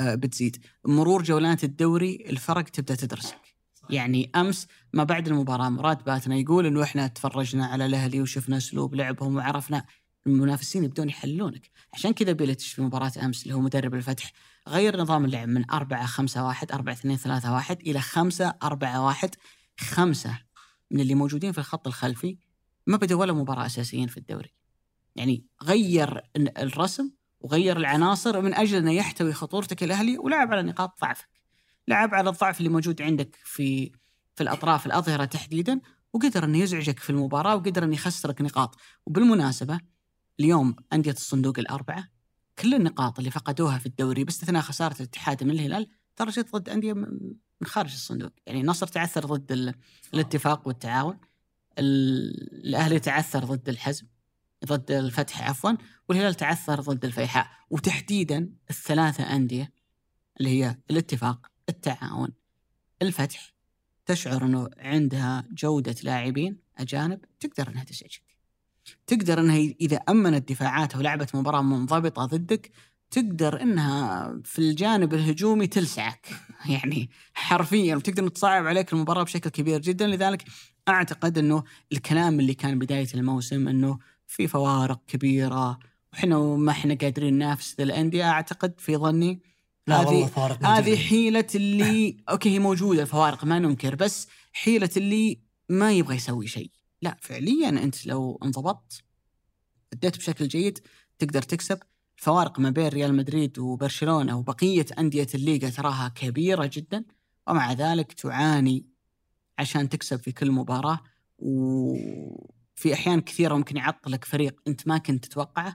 آه، بتزيد. مرور جولات الدوري الفرق تبدأ تدرسك. يعني أمس ما بعد المباراة مراد باتنا يقول إنه إحنا تفرجنا على الأهلي وشفنا أسلوب لعبهم وعرفنا المنافسين يبدون يحلونك. عشان كذا بيلتش في مباراة أمس اللي هو مدرب الفتح غير نظام اللعب من 4 5 1 4 2 3 1 إلى 5 4 1 خمسة من اللي موجودين في الخط الخلفي ما بدوا ولا مباراة أساسيين في الدوري. يعني غير الرسم وغير العناصر من أجل إنه يحتوي خطورتك الأهلي ولعب على نقاط ضعفك. لعب على الضعف اللي موجود عندك في في الأطراف الأظهرة تحديدا وقدر إنه يزعجك في المباراة وقدر إنه يخسرك نقاط. وبالمناسبة اليوم أندية الصندوق الأربعة كل النقاط اللي فقدوها في الدوري باستثناء خسارة الاتحاد من الهلال ترى جت ضد أندية من خارج الصندوق. يعني النصر تعثر ضد الاتفاق والتعاون الأهلي تعثر ضد الحزم ضد الفتح عفوا والهلال تعثر ضد الفيحاء. وتحديدا الثلاثة أندية اللي هي الاتفاق التعاون. الفتح تشعر إنه عندها جودة لاعبين أجانب تقدر إنها تزعجك تقدر إنها إذا أمنت دفاعاتها ولعبت مباراة منضبطة ضدك تقدر إنها في الجانب الهجومي تلسعك. يعني حرفيا وتقدر تصعب عليك المباراة بشكل كبير جدا. لذلك أعتقد إنه الكلام اللي كان بداية الموسم إنه في فوارق كبيرة وحنا ما إحنا قادرين ننافس الأندية أعتقد في ظني لا هذه فارق هذه حيلة اللي أوكي هي موجودة الفوارق ما ننكر بس حيلة اللي ما يبغى يسوي شيء. لا فعليا أنت لو انضبطت أديت بشكل جيد تقدر تكسب. الفوارق ما بين ريال مدريد وبرشلونة وبقية أندية الليغا تراها كبيرة جدا ومع ذلك تعاني عشان تكسب في كل مباراة. وفي أحيان كثيرة ممكن يعطلك فريق أنت ما كنت تتوقعه.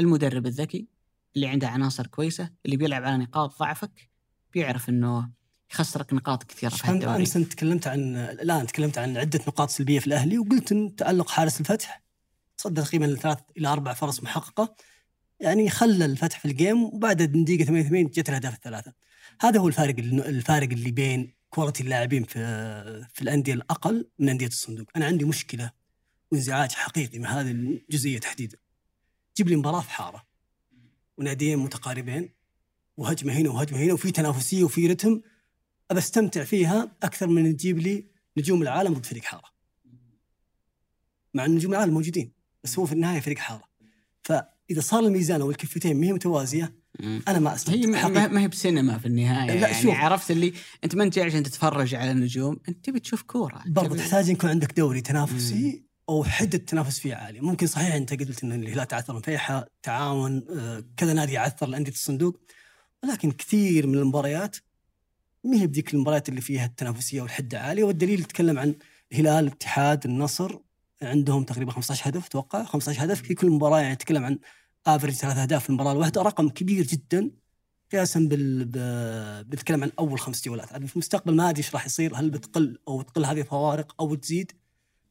المدرب الذكي اللي عنده عناصر كويسة اللي بيلعب على نقاط ضعفك بيعرف إنه يخسرك نقاط كثيرة في الدوري. امس أنت تكلمت عن الآن تكلمت عن عدة نقاط سلبية في الأهلي وقلت إن تألق حارس الفتح تصدى تقريبا ثلاث إلى أربع فرص محققة. يعني خلى الفتح في ال game وبعد دقيقة 88 جت الأهداف الثلاثة. هذا هو الفارق الفارق اللي بين quality اللاعبين في في الأندية الأقل من أندية الصندوق. أنا عندي مشكلة وانزعاج حقيقي من هذه الجزئية تحديدا. جيب لي مباراة في حارة. وناديين متقاربين وهجمة هنا وهجمة هنا وفي تنافسية وفي رتم. ابى أستمتع فيها أكثر من تجيب لي نجوم العالم ضد فريق حارة. مع إن نجوم العالم موجودين بس هو في النهاية فريق حارة. فإذا صار الميزان أو الكفتين ما هي متوازيه أنا ما أستمتع. هي ما هي بسينما في النهاية لا يعني شوف. عرفت اللي أنت ما انت عشان تتفرج على النجوم أنت تبي تشوف كورة. برضه تحتاج يكون عندك دوري تنافسي. أو حدة التنافس فيه عالية. ممكن صحيح أنت قلت ان الهلال تعثر فيحة تعاون آه، كذا نادي يعثر لأندية الصندوق. ولكن كثير من المباريات ما هي بذيك المباريات اللي فيها التنافسية والحدة عالية. والدليل يتكلم عن الهلال الاتحاد النصر. عندهم تقريبا 15 هدف أتوقع. 15 هدف في كل مباراة يعني يتكلم عن افرج ثلاث أهداف في المباراة الواحدة. رقم كبير جدا. قياسا بال بنتكلم عن أول خمس جولات. في المستقبل ما أدري إيش راح يصير. هل بتقل أو تقل هذه الفوارق أو تزيد؟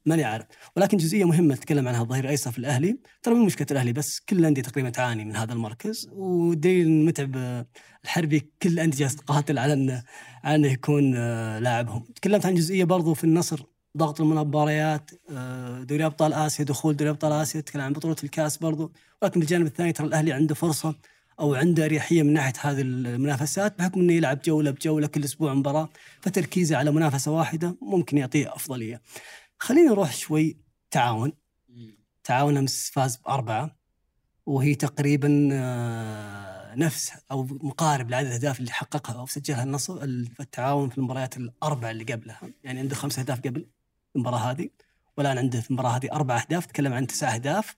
ماني عارف. ولكن جزئية مهمة تتكلم عنها الظهير الأيسر في الأهلي. ترى مو مشكلة الأهلي بس كل الأندية تقريبا تعاني من هذا المركز. ودليل متعب الحربي كل الانديه جالسه تقاتل على انه على إنه يكون آه، لاعبهم. تكلمت عن جزئية برضو في النصر ضغط المباريات آه، دوري أبطال آسيا دخول دوري أبطال آسيا تكلم عن بطولة الكاس برضو. ولكن بالجانب الثاني ترى الأهلي عنده فرصة أو عنده أريحية من ناحية هذه المنافسات بحكم إنه يلعب جولة بجولة كل أسبوع مباراة فتركيزه على منافسة واحدة ممكن يعطيه أفضلية. خلينا نروح شوي تعاون. تعاون أمس فاز بأربعة وهي تقريبا آه، نفس أو مقارب لعدد الأهداف اللي حققها أو سجلها النصر التعاون في المباريات الأربع اللي قبلها. يعني عنده خمس أهداف قبل المباراة هذه والآن عنده في المباراة هذه أربع أهداف تكلم عن تسع أهداف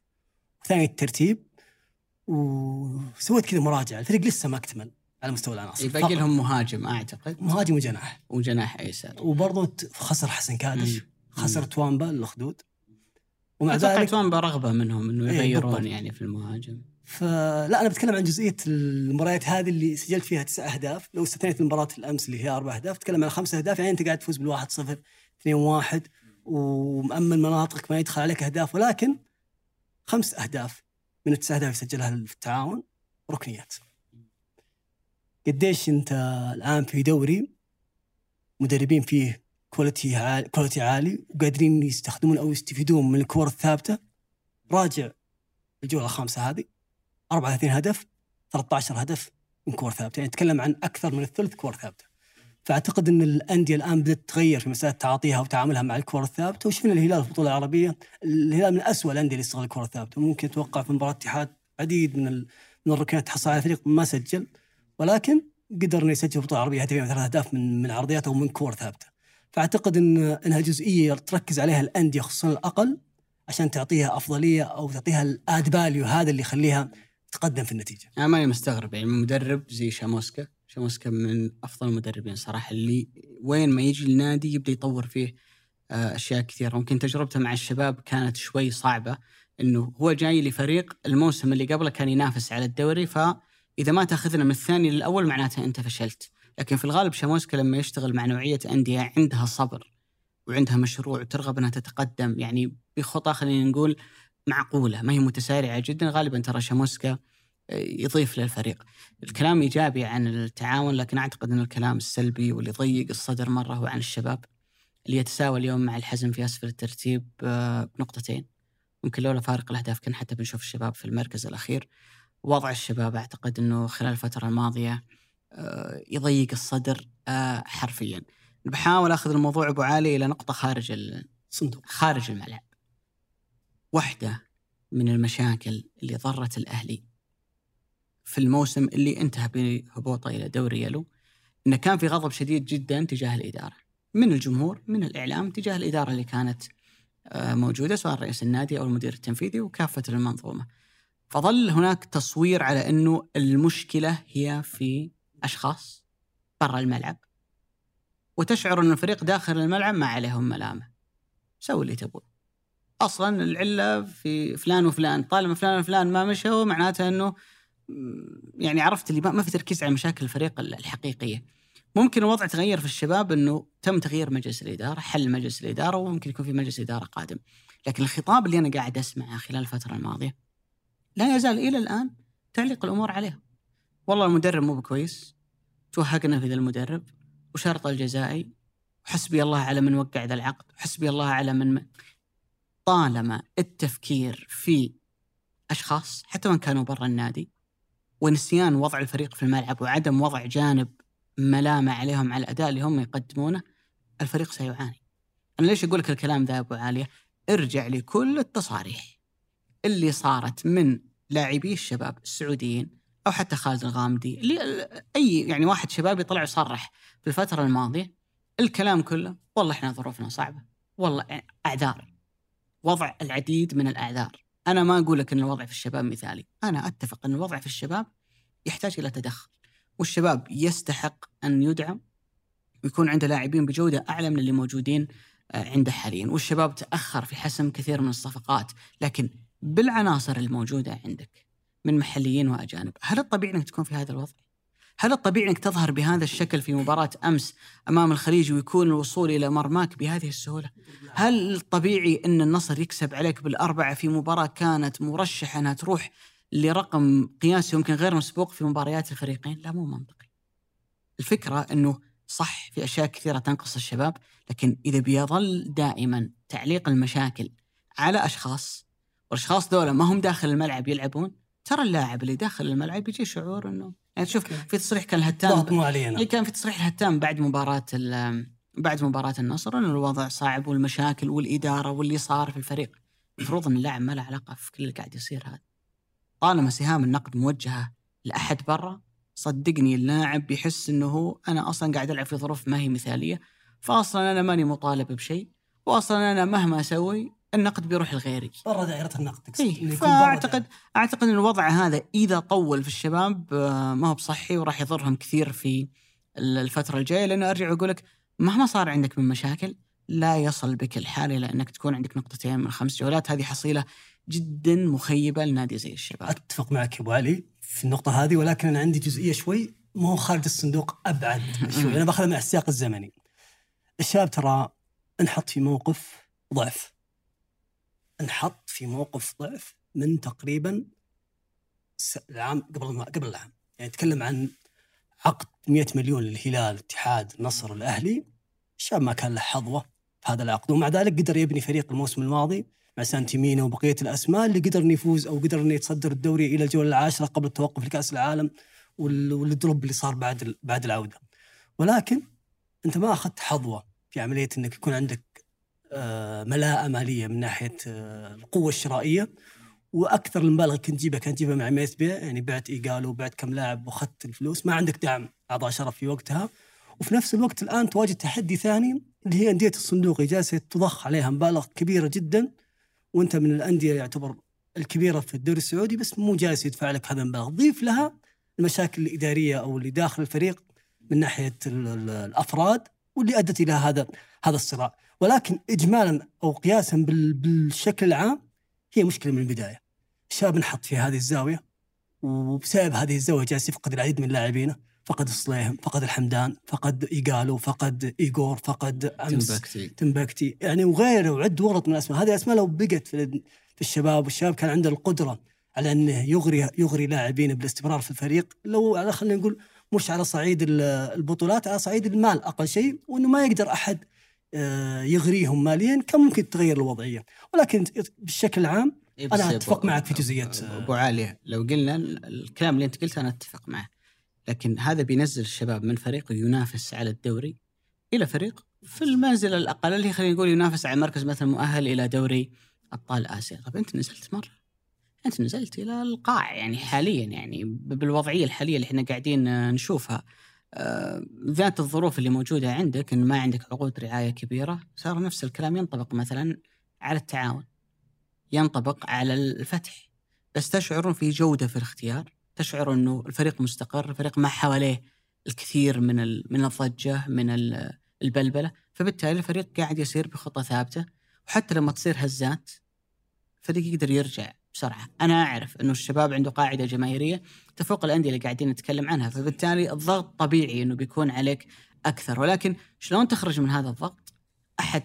ثاني الترتيب وسويت كذا مراجعة. الفريق لسه ما اكتمل على مستوى العناصر باقي لهم مهاجم أعتقد. مهاجم وجناح. وجناح ايسر وبرضه خسر حسن كادش خسر توامبا الاخدود ومع ذلك توامبا رغبة منهم إنه إيه، يغيرون إيه يعني في المهاجم. فلا أنا بتكلم عن جزئية المباريات هذه اللي سجلت فيها تسع أهداف. لو استثنيت المباراه الأمس اللي هي أربع أهداف تتكلم عن خمس أهداف يعني أنت قاعد تفوز بالواحد صفر 2 1 ومأمن مناطقك ما يدخل عليك أهداف. ولكن خمس أهداف من التسع أهداف يسجلها في التعاون ركنيات. قديش أنت الآن في دوري مدربين فيه quality عالي quality عالي وقادرين يستخدمون أو يستفيدون من الكور الثابتة. راجع الجولة الخامسة هذه 34 هدف 13 هدف من كور ثابتة. يعني نتكلم عن أكثر من الثلث كور ثابتة. فأعتقد إن الأندية الآن بدأت تتغير في مسألة تعاطيها وتعاملها مع الكره الثابتة. وشفنا الهلال في البطولة العربية الهلال من أسوأ الأندية اللي يستغل الكره الثابتة. ممكن أتوقع في مباراة اتحاد عديد من من الركنات تحصل على فريق ما سجل ولكن قدر إنه يسجل في البطولة العربية هدفين ثلاث أهداف من من عرضيات أو من كور ثابتة. فأعتقد إن إنها جزئية تركز عليها الأندية خصوصا الأقل عشان تعطيها أفضلية أو تعطيها ال added value هذا اللي يخليها تقدم في النتيجة. أنا ماني مستغرب يعني مدرب زي شاموسكا، شاموسكا من أفضل المدربين صراحة اللي وين ما يجي النادي يبدأ يطور فيه آه، أشياء كثيرة، ممكن تجربته مع الشباب كانت شوي صعبة إنه هو جاي لفريق الموسم اللي قبله كان ينافس على الدوري فإذا ما تأخذنا من الثاني للأول معناته أنت فشلت. لكن في الغالب شاموسكا لما يشتغل مع نوعية أندية عندها صبر وعندها مشروع وترغب أنها تتقدم يعني بخطى خلينا نقول معقولة ما هي متسارعة جدا غالبا ترى شاموسكا آه، يضيف للفريق. الكلام إيجابي عن التعاون لكن أعتقد أن الكلام السلبي واللي يضيق الصدر مرة هو عن الشباب اللي يتساوى اليوم مع الحزم في أسفل الترتيب آه، بنقطتين. ممكن لولا فارق الأهداف كنا حتى بنشوف الشباب في المركز الأخير. وضع الشباب أعتقد إنه خلال الفترة الماضية آه، يضيق الصدر حرفيا. بحاول آخذ الموضوع أبو علي إلى نقطة خارج الصندوق خارج الملعب. واحدة من المشاكل اللي ضرت الأهلي في الموسم اللي انتهى بهبوطه إلى دوري يلو إنه كان في غضب شديد جدا تجاه الإدارة من الجمهور من الإعلام تجاه الإدارة اللي كانت آه، موجودة سواء رئيس النادي أو المدير التنفيذي وكافة المنظومة. فظل هناك تصوير على إنه المشكلة هي في أشخاص برا الملعب وتشعر إن الفريق داخل الملعب ما عليهم ملامة. سوي اللي تبغى. أصلا العلة في فلان وفلان، طالما فلان وفلان ما مشوا معناته إنه يعني عرفت اللي ما في تركيز على مشاكل الفريق الحقيقية. ممكن الوضع تغير في الشباب إنه تم تغيير مجلس الإدارة، حل مجلس الإدارة وممكن يكون في مجلس إدارة قادم. لكن الخطاب اللي أنا قاعد أسمعه خلال الفترة الماضية لا يزال إلى الآن تعليق الأمور عليه. والله المدرب مو بكويس توهقنا في ذا المدرب وشرط الجزائي وحسبي الله على من وقع ذا العقد وحسبي الله على من طالما التفكير في أشخاص حتى وإن كانوا برا النادي ونسيان وضع الفريق في الملعب وعدم وضع جانب ملامة عليهم على الأداء اللي هم يقدمونه الفريق سيعاني. أنا ليش أقول لك الكلام ذا أبو عالية؟ ارجع لكل التصاريح اللي صارت من لاعبي الشباب السعوديين أو حتى خالد الغامدي. اللي أي يعني واحد شبابي طلع يصرح في الفترة الماضية الكلام كله والله إحنا ظروفنا صعبة. والله أعذار. وضع العديد من الأعذار. أنا ما أقول لك إن الوضع في الشباب مثالي. أنا أتفق إن الوضع في الشباب يحتاج إلى تدخل. والشباب يستحق أن يدعم ويكون عنده لاعبين بجودة أعلى من اللي موجودين آه، عنده حاليا. والشباب تأخر في حسم كثير من الصفقات. لكن بالعناصر الموجودة عندك من محليين وأجانب هل الطبيعي إنك تكون في هذا الوضع هل الطبيعي إنك تظهر بهذا الشكل في مباراة أمس أمام الخليج ويكون الوصول إلى مرماك بهذه السهولة؟ هل الطبيعي إن النصر يكسب عليك بالأربعة في مباراة كانت مرشحة إنها تروح لرقم قياسي يمكن غير مسبوق في مباريات الفريقين؟ لا مو منطقي. الفكرة إنه صح في أشياء كثيرة تنقص الشباب، لكن إذا بيظل دائما تعليق المشاكل على أشخاص والأشخاص دول ما هم داخل الملعب يلعبون، ترى اللاعب اللي داخل الملعب يجي شعور إنه يعني شوف في تصريح كان الهتان ضغط مو علينا. كان في تصريح الهتان بعد مباراة بعد مباراة النصر إنه الوضع صعب والمشاكل والإدارة واللي صار في الفريق. المفروض إن اللاعب ما له علاقة في كل اللي قاعد يصير هذا. طالما سهام النقد موجهة لأحد برا صدقني اللاعب بيحس إنه هو أنا أصلا قاعد ألعب في ظروف ما هي مثالية فاصلا أنا ماني مطالب بشيء واصلا أنا مهما أسوي النقد بيروح لغيري برا دائرة النقد إيه فاعتقد أعتقد إن الوضع هذا إذا طول في الشباب آه، ما هو بصحي وراح يضرهم كثير في الفترة الجاية. لأنه أرجع واقول لك مهما صار عندك من مشاكل لا يصل بك الحال إلى أنك تكون عندك نقطتين من خمس جولات. هذه حصيلة جدا مخيبة لنادي زي الشباب. أتفق معك أبو علي في النقطة هذه ولكن أنا عندي جزئية شوي ما هو خارج الصندوق أبعد شوي. أنا بأخذها من السياق الزمني. الشباب ترى انحط في موقف ضعف. انحط في موقف ضعف من تقريبا العام قبل قبل العام. يعني نتكلم عن عقد 100 مليون للهلال الاتحاد النصر الأهلي. الشاب ما كان له حظوة في هذا العقد. ومع ذلك قدر يبني فريق الموسم الماضي مع سانتيمينا وبقية الأسماء اللي قدر انه يفوز أو قدر انه يتصدر الدوري إلى الجولة العاشرة قبل التوقف لكأس العالم وال drop اللي صار بعد بعد العودة. ولكن أنت ما أخذت حظوة في عملية إنك يكون عندك ملاءة مالية من ناحية آه، القوة الشرائية. وأكثر المبالغ كنت تجيبها كنت تجيبها مع ميت بيع يعني بعت ايجالو وبعت كم لاعب وأخذت الفلوس. ما عندك دعم أعضاء شرف في وقتها. وفي نفس الوقت الآن تواجه تحدي ثاني اللي هي أندية الصندوق. جالسه تضخ عليها مبالغ كبيرة جدا. وأنت من الأندية يعتبر الكبيرة في الدوري السعودي بس مو جالس يدفع لك هذا المبلغ. ضيف لها المشاكل الإدارية أو اللي داخل الفريق من ناحية الأفراد واللي أدت إلى هذا هذا الصراع. ولكن اجمالا أو قياسا بالشكل العام هي مشكلة من البداية. الشاب انحط في هذه الزاوية وبسبب هذه الزاوية جالس يفقد العديد من لاعبينه فقد الصليهم فقد الحمدان فقد إيجالو فقد ايجور فقد أمس تمبكتي يعني وغيره وعد ورط من الأسماء. هذه الأسماء لو بقت في الشباب والشباب كان عنده القدرة على أنه يغري يغري لاعبين بالاستمرار في الفريق لو على خلينا نقول مش على صعيد البطولات على صعيد المال أقل شيء وإنه ما يقدر أحد يغريهم ماليا كان ممكن تتغير الوضعية. ولكن بالشكل العام إيه أنا أتفق معك في جزئية أبو عاليه لو قلنا الكلام اللي أنت قلته أنا أتفق معه. لكن هذا بينزل الشباب من فريق ينافس على الدوري إلى فريق في المنزله الأقل اللي خلينا نقول ينافس على مركز مثلا مؤهل إلى دوري أبطال آسيا، طب أنت نزلت مرة. أنت نزلت إلى القاع يعني حاليا يعني بالوضعية الحالية اللي إحنا قاعدين نشوفها. آه، ذات الظروف اللي موجودة عندك إن ما عندك عقود رعاية كبيرة صار نفس الكلام ينطبق مثلا على التعاون ينطبق على الفتح. بس تشعرون في جودة في الاختيار؟ تشعر إنه الفريق مستقر الفريق ما حواليه الكثير من من الضجة من البلبلة؟ فبالتالي الفريق قاعد يسير بخطة ثابتة وحتى لما تصير هزات الفريق يقدر يرجع بسرعة. أنا أعرف إنه الشباب عنده قاعدة جماهيرية تفوق الأندية اللي قاعدين نتكلم عنها فبالتالي الضغط طبيعي إنه بيكون عليك أكثر. ولكن شلون تخرج من هذا الضغط؟ أحد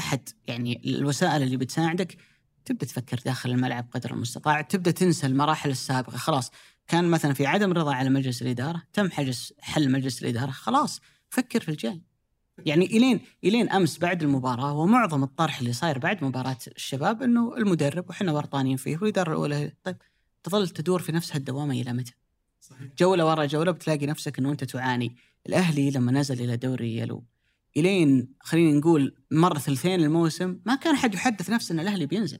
أحد يعني الوسائل اللي بتساعدك تبدأ تفكر داخل الملعب قدر المستطاع تبدأ تنسى المراحل السابقة. خلاص كان مثلا في عدم رضا على مجلس الإدارة تم حجز حل مجلس الإدارة خلاص فكر في الجاي. يعني إلين إلين أمس بعد المباراة ومعظم الطرح اللي صاير بعد مباراة الشباب إنه المدرب وحنا ورطانين فيه والاداره الاولى طيب تظل تدور في نفس هالدوامه إلى متى؟ صحيح. جولة ورا جولة بتلاقي نفسك إنه أنت تعاني، الأهلي لما نزل إلى دوري يلو إلين خلينا نقول مر ثلثين الموسم ما كان أحد يحدث نفسه إن الأهلي بينزل.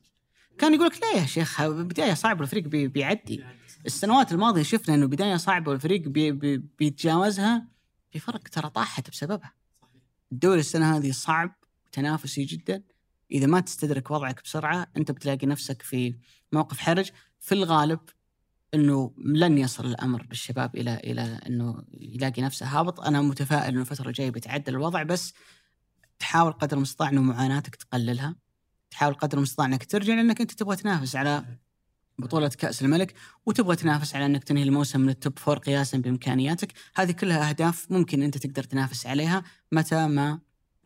كان يقول لك لا يا شيخ بداية صعبة الفريق بي بيعدي. السنوات الماضية شفنا إنه بداية صعبة والفريق بي بي بيتجاوزها في فرق ترى طاحت بسببها. الدوري السنة هذه صعب تنافسي جدا. إذا ما تستدرك وضعك بسرعة أنت بتلاقي نفسك في موقف حرج. في الغالب إنه لن يصل الأمر بالشباب إلى إلى إنه يلاقي نفسه هابط. أنا متفائل إنه الفترة الجاية بيتعدل الوضع بس تحاول قدر المستطاع إنه معاناتك تقللها. تحاول قدر المستطاع إنك ترجع لأنك أنت تبغى تنافس على بطولة كأس الملك وتبغى تنافس على إنك تنهي الموسم من التوب فور قياسا بإمكانياتك، هذه كلها أهداف ممكن أنت تقدر تنافس عليها متى ما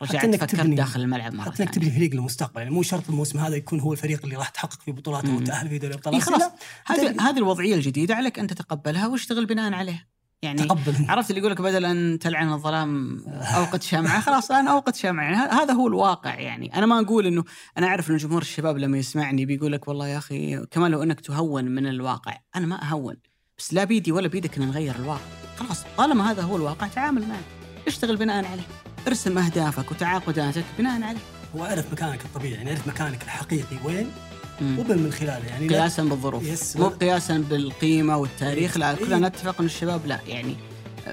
رجعت تفكر داخل الملعب مرة حتى إنك تبني فريق للمستقبل. يعني مو شرط الموسم هذا يكون هو الفريق اللي راح تحقق في بطولات أو تأهل في دوري ابطال خلاص. هذه هذه الوضعية الجديدة عليك أن تتقبلها واشتغل بناء عليها. يعني تقبل. عرفت اللي يقول لك بدل أن تلعن الظلام أوقد شمعة خلاص أنا أوقد شمعة. يعني هذا هو الواقع يعني. أنا ما أقول إنه أنا أعرف ان جمهور الشباب لما يسمعني بيقول لك والله يا أخي كمان لو إنك تهون من الواقع أنا ما أهون. بس لا بيدي ولا بيدك ان نغير الواقع. خلاص طالما هذا هو الواقع تعامل معه. اشتغل بناء عليه. ارسم أهدافك وتعاقداتك بناء عليه. هو اعرف مكانك الطبيعي يعني اعرف مكانك الحقيقي. وين؟ وبن من خلاله يعني قياسا بالظروف. مو قياسا بالقيمة والتاريخ لا كلنا إيه. نتفق إن الشباب لا يعني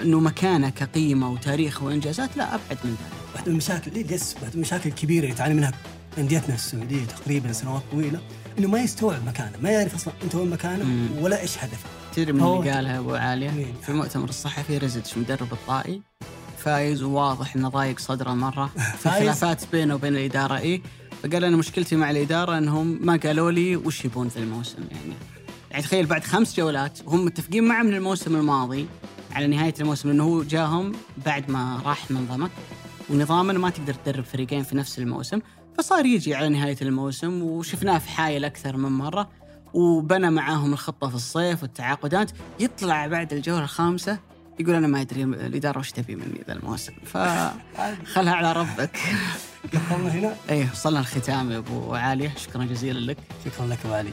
إنه مكانه كقيمة وتاريخ وإنجازات لا أبعد من ذلك. واحدة من المشاكل إيه، يس واحدة من المشاكل الكبيرة اللي تعاني منها أنديتنا السعودية تقريبا سنوات طويلة إنه ما يستوعب مكانه، ما يعرف أصلا أنت وين مكانه ولا إيش هدفه. تدري من اللي قالها أبو عالية؟ في المؤتمر الصحفي رزدش مدرب الطائي. فايز وواضح إنه ضايق صدره مرة. في خلافات بينه وبين الإدارة اي فقال أنا مشكلتي مع الإدارة إنهم ما قالوا لي وش يبون في الموسم يعني. يعني تخيل بعد خمس جولات وهم متفقين معه من الموسم الماضي على نهاية الموسم انه هو جاهم بعد ما راح من ضمك ونظاما ما تقدر تدرب فريقين في نفس الموسم. فصار يجي على نهاية الموسم وشفناه في حايل أكثر من مرة وبنى معاهم الخطة في الصيف والتعاقدات. يطلع بعد الجولة الخامسة يقول أنا ما أدري الإدارة وش تبي مني ذا الموسم فخلها على ربك. وصلنا هنا؟ إيه وصلنا الختام يا أبو عاليه شكرا جزيلا لك. شكرا لك أبو علي.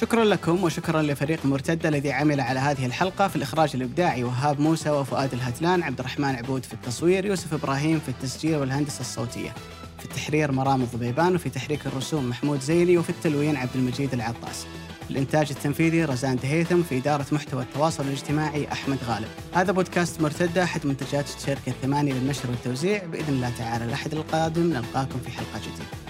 شكرا لكم وشكرا لفريق مرتدة الذي عمل على هذه الحلقة في الإخراج الإبداعي وهاب موسى وفؤاد الهتلان عبد الرحمن عبود في التصوير يوسف إبراهيم في التسجيل والهندسة الصوتية. في التحرير مرام الضبيبان وفي تحريك الرسوم محمود زيني وفي التلوين عبد المجيد العطاس. الإنتاج التنفيذي رزان دهيثم في إدارة محتوى التواصل الاجتماعي أحمد غالب. هذا بودكاست مرتدة أحد منتجات الشركة الثمانية للنشر والتوزيع بإذن الله تعالى الأحد القادم نلقاكم في حلقة جديدة.